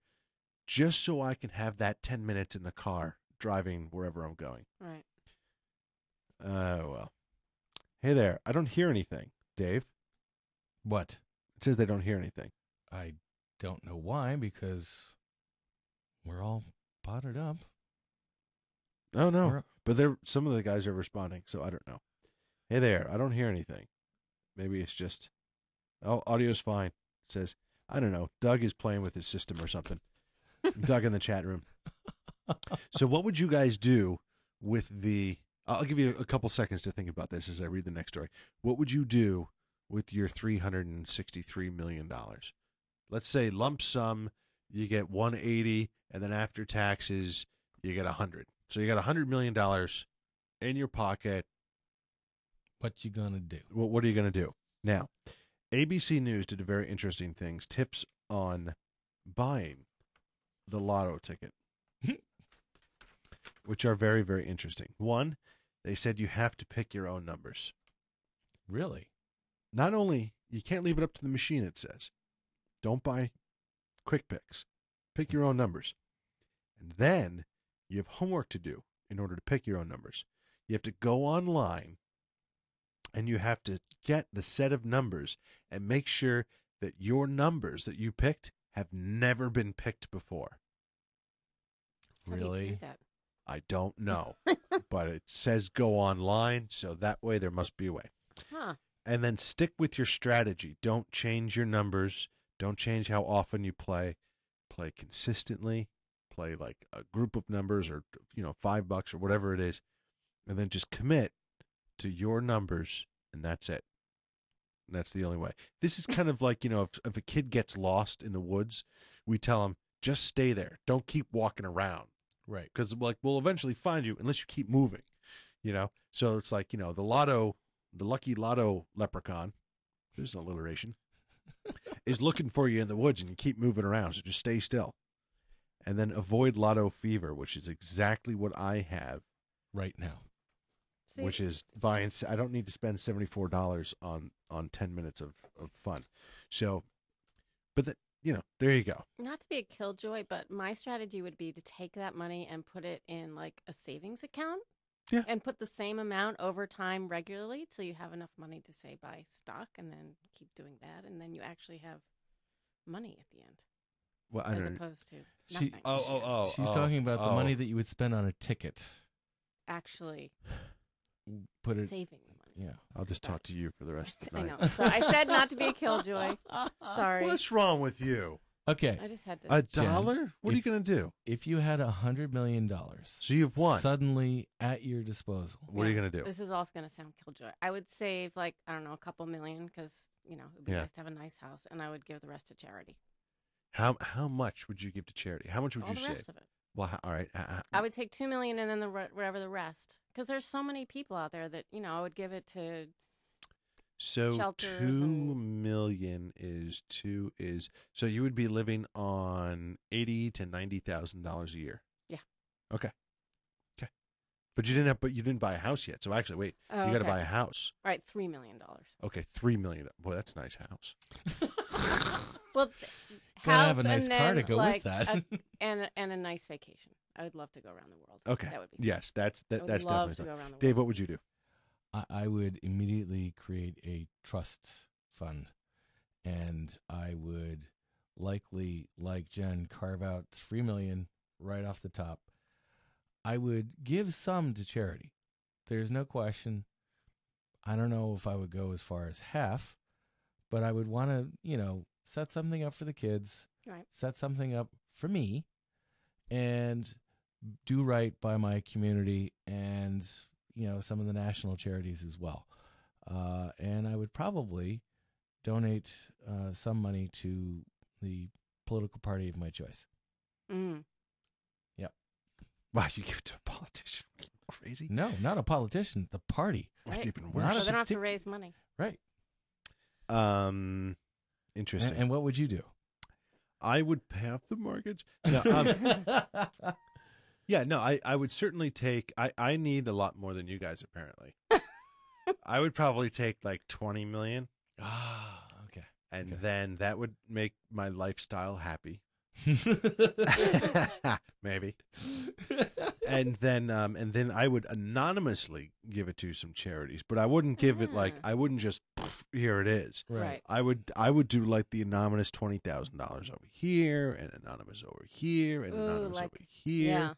just so I can have that 10 minutes in the car driving wherever I'm going. Right. Oh, well. Hey there. I don't hear anything, Dave. What? It says they don't hear anything. I don't know why because we're all potted up. Oh no, Or- but they're some of the guys are responding, so I don't know. Hey there, I don't hear anything. Maybe it's just oh, audio's fine. It says I don't know. Doug is playing with his system or something. Doug in the chat room. So what would you guys do with the? I'll give you a couple seconds to think about this as I read the next story. What would you do with your three hundred and sixty-three million dollars? Let's say lump sum, you get one eighty, and then after taxes, you get a hundred. So you got a hundred million dollars in your pocket. What you gonna do? What What are you going to do now? ABC News did a very interesting things. Tips on buying the lotto ticket, which are very very interesting. One, they said you have to pick your own numbers. Really? Not only you can't leave it up to the machine. It says, don't buy quick picks. Pick your own numbers, and then you have homework to do in order to pick your own numbers. You have to go online and you have to get the set of numbers and make sure that your numbers that you picked have never been picked before. How do do Really? that? I don't know, but it says go online, so that way there must be a way. Huh. And then stick with your strategy. Don't change your numbers. Don't change how often you play. Play consistently. Play like a group of numbers or you know, 5 bucks or whatever it is. And then just commit to your numbers and that's it. And that's the only way. This is kind of like, you know, if, if a kid gets lost in the woods, we tell him just stay there. Don't keep walking around Right. because like we'll eventually find you unless you keep moving you know so it's like you know the lotto the lucky lotto leprechaun there's an alliteration is looking for you in the woods and you keep moving around so just stay still and then avoid lotto fever which is exactly what i have Right now. See, which is buying I don't need to spend $74 on on 10 minutes of, of fun so but that you know there you go not to be a killjoy, but my strategy would be to take that money and put it in like a savings account. Yeah. And put the same amount over time regularly till you have enough money to say buy stock and then keep doing that and then you actually have money at the end. Well i as don't opposed to She- nothing. oh oh oh She's oh, talking about the oh. money that you would spend on a ticket. Actually Put it. saving the money. Yeah. i'll just talk to you for the rest of the I night know. So I said not to be a killjoy. Sorry. what's wrong with you Okay. I just had to A Jen, dollar? What are you if- going to do? If you had a hundred million dollars, So you've won. suddenly at your disposal. What are you Yeah. going to do? This is also going to sound killjoy. I would save like I don't know a couple million because you know it'd be Yeah. nice to have a nice house, and I would give the rest to charity. How how much would you give to charity? How much would All you the save? rest of it. Well, how, all right. uh, I would take two million and then the re- whatever the rest, because there's so many people out there that you know I would give it to. so shelters two and- million is two is so you would be living on eighty to ninety thousand dollars a year. Yeah. Okay. Okay. But you didn't have. But you didn't buy a house yet. So actually, wait. Oh, you got to okay. buy a house. All right, three million dollars. Okay, three million. Boy, that's a nice house. Well, th- Gotta have a nice and car to then, go with that. a- and and a nice vacation. I would love to go around the world. Okay. that would be. yes, that's I that, would that's love definitely. to go around the Dave, what would you do? I, I would immediately create a trust fund, and I would likely, like Jen, carve out three million right off the top. I would give some to charity. There's no question. I don't know if I would go as far as half, but I would want to, you know, set something up for the kids, Right. set something up for me, and do right by my community and you know some of the national charities as well. Uh, and I would probably donate uh, some money to the political party of my choice. Mm. Yep. Why you give it to a politician? Crazy. No, not a politician. The party. That's Right. even Not worse. So a they don't have to raise money. Right. Um, interesting. And, and what would you do? I would pay off the mortgage. No, um, yeah, no, I, I would certainly take. I, I need a lot more than you guys apparently. I would probably take like twenty million, Ah, okay. and Okay. then that would make my lifestyle happy. Maybe. and then um and then I would anonymously give it to some charities, but I wouldn't give it like Ah. I wouldn't just here it is. Right. I would I would do like the anonymous twenty thousand dollars over here and anonymous over here and Ooh, anonymous like- over here. yeah.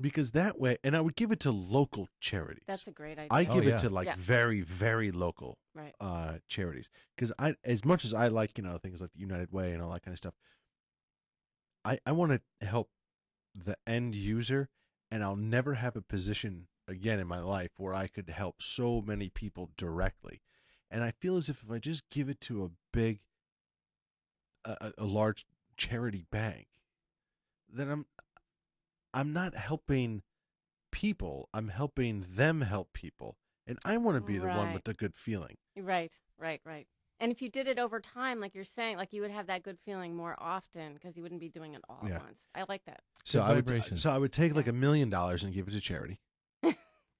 Because that way and I would give it to local charities. That's a great idea. I Oh, give yeah. it to like Yeah. very, very local Right. uh charities. Because I as much as I like, you know, things like the United Way and all that kind of stuff, I, I want to help the end user and I'll never have a position again in my life where I could help so many people directly. And I feel as if if I just give it to a big a, a- large charity bank, then I'm I'm not helping people. I'm helping them help people. And I want to be the one with the good feeling. Right, right, right. And if you did it over time, like you're saying, like you would have that good feeling more often because you wouldn't be doing it all Yeah. at once. I like that. So Good I would vibrations. so I would take like a million dollars and give it to charity. so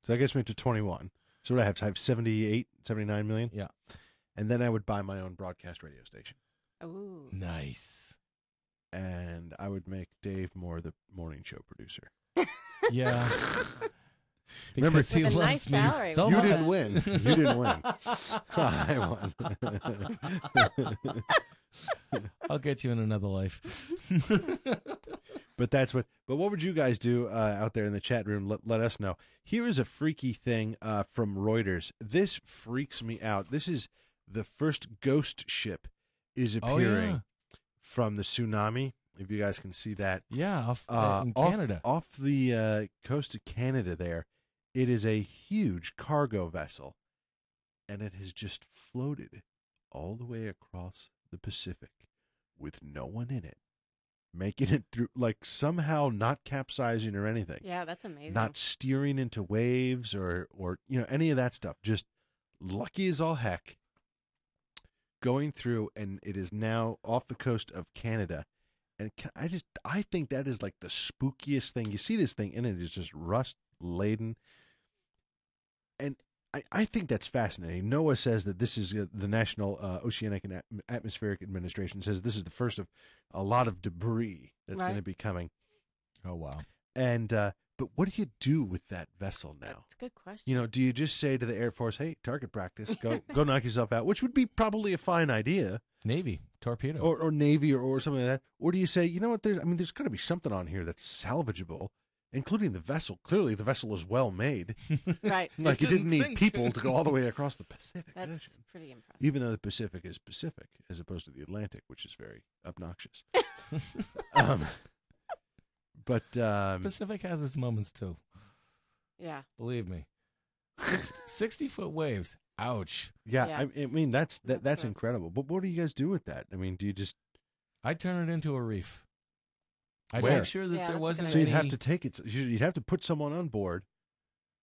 that gets me to 21. So what I have to have 78, 79 million? Yeah. And then I would buy my own broadcast radio station. Ooh. Nice. And I would make Dave Moore the morning show producer. Yeah. Remember- because he a loves nice me salary, so you much. didn't win. You didn't win. I won. I'll get you in another life. But that's what. But what would you guys do uh, out there in the chat room? Let, let us know. Here is a freaky thing uh, from Reuters. This freaks me out. This is the first ghost ship is Oh, appearing yeah. from the tsunami. If you guys can see that, Yeah, off, uh, in off, Canada. off the uh, coast of Canada. There, it is a huge cargo vessel, and it has just floated all the way across the Pacific with no one in it, making it through like somehow not capsizing or anything, Yeah, that's amazing. not steering into waves or or you know any of that stuff. Just lucky as all heck. Going through, and it is now off the coast of Canada. And can, I just, I think that is like the spookiest thing. You see this thing, and it is just rust laden. And I, I think that's fascinating. NOAA says that this is uh, the National uh, Oceanic and At- Atmospheric Administration says this is the first of a lot of debris that's going to be coming. Oh wow. And uh, but what do you do with that vessel now? That's a good question. You know, do you just say to the Air Force, "Hey, target practice, go go knock yourself out," which would be probably a fine idea, Navy torpedo. or or Navy or, or something like that, or do you say, you know what? There's, I mean, there's got to be something on here that's salvageable, including the vessel. Clearly, the vessel is well made. right. like it, didn't, didn't need sink. people to go all the way across the Pacific That's Ocean, pretty impressive. even though the Pacific is Pacific as opposed to the Atlantic, which is very obnoxious. um, but um, Pacific has its moments too. Yeah. Believe me. Six, 60 foot waves. Ouch. yeah, Yeah. I, I mean that's that, That's that's incredible. But what do you guys do with that? I mean, do you just I'd turn it into a reef. I'd Where? make sure that Yeah, there that's a wasn't good so you'd any. have to take it? You'd have to put someone on board.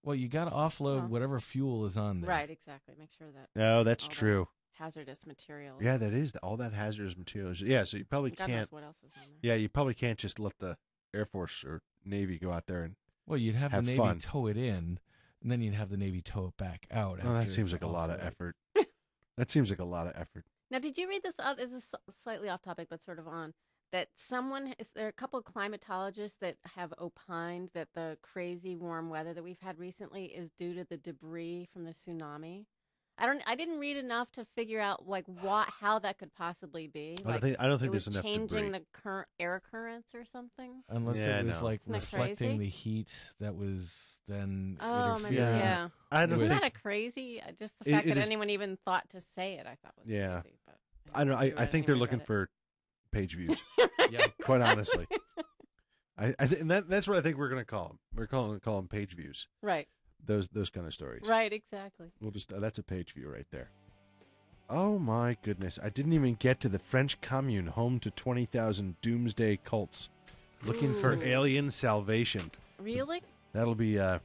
Well, you got to offload Oh. whatever fuel is on there. Right, exactly. Make sure that No, that's all the true. hazardous materials. Yeah, that is all that hazardous materials. Yeah, so you probably God can't. knows what else is on there. Yeah, you probably can't just let the Air Force or Navy go out there and Well, you'd have, have the Navy fun. tow it in, and then you'd have the Navy tow it back out. Oh, that after seems like a lot of lake. effort. that seems like a lot of effort. Now, did you read this? Uh, this is s- slightly off topic, but sort of on that. Someone is there are a couple of climatologists that have opined that the crazy warm weather that we've had recently is due to the debris from the tsunami. I don't. I didn't read enough to figure out like what how that could possibly be. I don't think- I don't think it there's was enough changing debris. the current air currents or something. Unless Yeah, it was no. like Isn't that reflecting crazy? the heat that was then Oh, maybe, interfering. yeah. I don't Isn't think- that a crazy? uh, Just the It- fact it that is- anyone even thought to say it, I thought was Yeah. crazy. But I don't. I, I think they're looking for page views. yeah. Quite honestly, I, I th- and that that's what I think we're gonna call them. We're calling call them page views. Right. Those those kind of stories. Right. Exactly. We'll just uh, that's a page view right there. Oh my goodness! I didn't even get to the French Commune, home to twenty thousand doomsday cults, looking for alien salvation. Really? That'll be. uh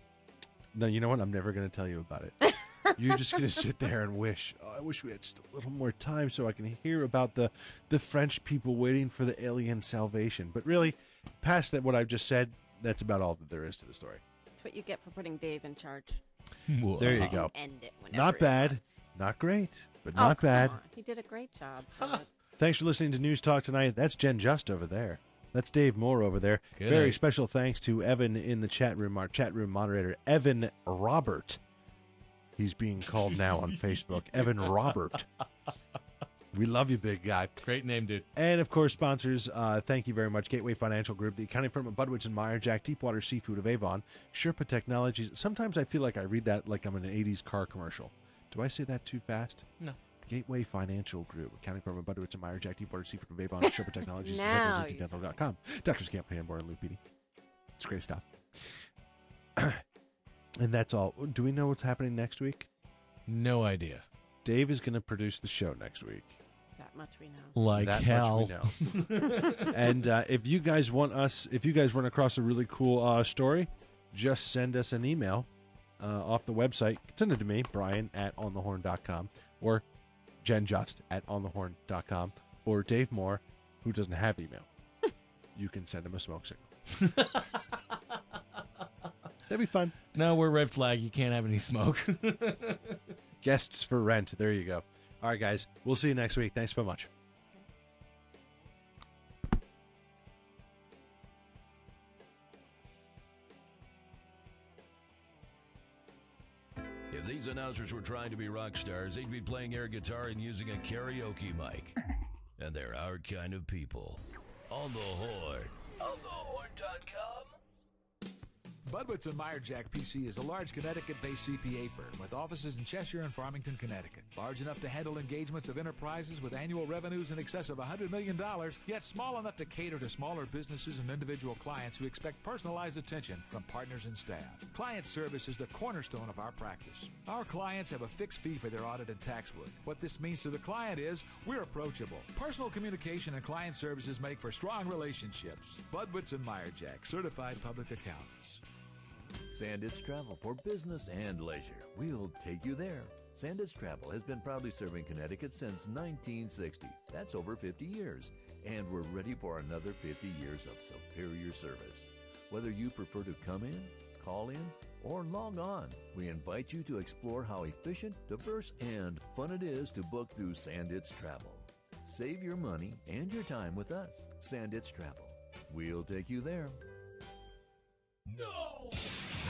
No, you know what? I'm never going to tell you about it. You're just going to sit there and wish. Oh, I wish we had just a little more time so I can hear about the the French people waiting for the alien salvation. But really, past that, what I've just said, that's about all that there is to the story. That's what you get for putting Dave in charge. There you go. End it Not bad, wants. not great, but Oh, not bad. on. He did a great job. Philip. Thanks for listening to News Talk tonight. That's Jen Just over there. That's Dave Moore over there. Good Very special thanks to Evan in the chat room, our chat room moderator, Evan Robert. He's being called now on Facebook. Evan Robert. We love you, big guy. Great name, dude. And of course, sponsors, uh, thank you very much. Gateway Financial Group, the accounting firm of Budwitz and Meyer, Jack Deepwater Seafood of Avon, Sherpa Technologies. Sometimes I feel like I read that like I'm in an 80s car commercial. Do I say that too fast? No. Gateway Financial Group, accounting firm of Budwitz and Meyer, Jack Deepwater Seafood of Avon, Sherpa Technologies, Now and you Dental.com. Doctors Camp Hanborn and Lou Petey. It's great stuff. and that's all. Do we know what's happening next week? No idea. Dave is going to produce the show next week. That much we know. Like that hell. much we know. and uh, if you guys want us, if you guys run across a really cool uh, story, just send us an email uh, off the website. Send it to me, Brian at onthehorn.com, or Jen Just at onthehorn.com, or Dave Moore, who doesn't have email. you can send him a smoke signal. That'd be fun. No, we're red flag. You can't have any smoke. Guests for rent. There you go. All right, guys. We'll see you next week. Thanks so much. If these announcers were trying to be rock stars, they'd be playing air guitar and using a karaoke mic. And they're our kind of people. On the horn. OnTheHorn.com. Budwitz and Mayerjak PC is a large Connecticut-based CPA firm with offices in Cheshire and Farmington, Connecticut. Large enough to handle engagements of enterprises with annual revenues in excess of $100 million, yet small enough to cater to smaller businesses and individual clients who expect personalized attention from partners and staff. Client service is the cornerstone of our practice. Our clients have a fixed fee for their audit and tax work. What this means to the client is we're approachable. Personal communication and client services make for strong relationships. Budwitz and Mayerjak, certified public accountants. Sandits Travel for business and leisure. We'll take you there. Sandits Travel has been proudly serving Connecticut since 1960. That's over 50 years. And we're ready for another 50 years of superior service. Whether you prefer to come in, call in, or log on, we invite you to explore how efficient, diverse, and fun it is to book through Sandits Travel. Save your money and your time with us, Sandits Travel. We'll take you there. No!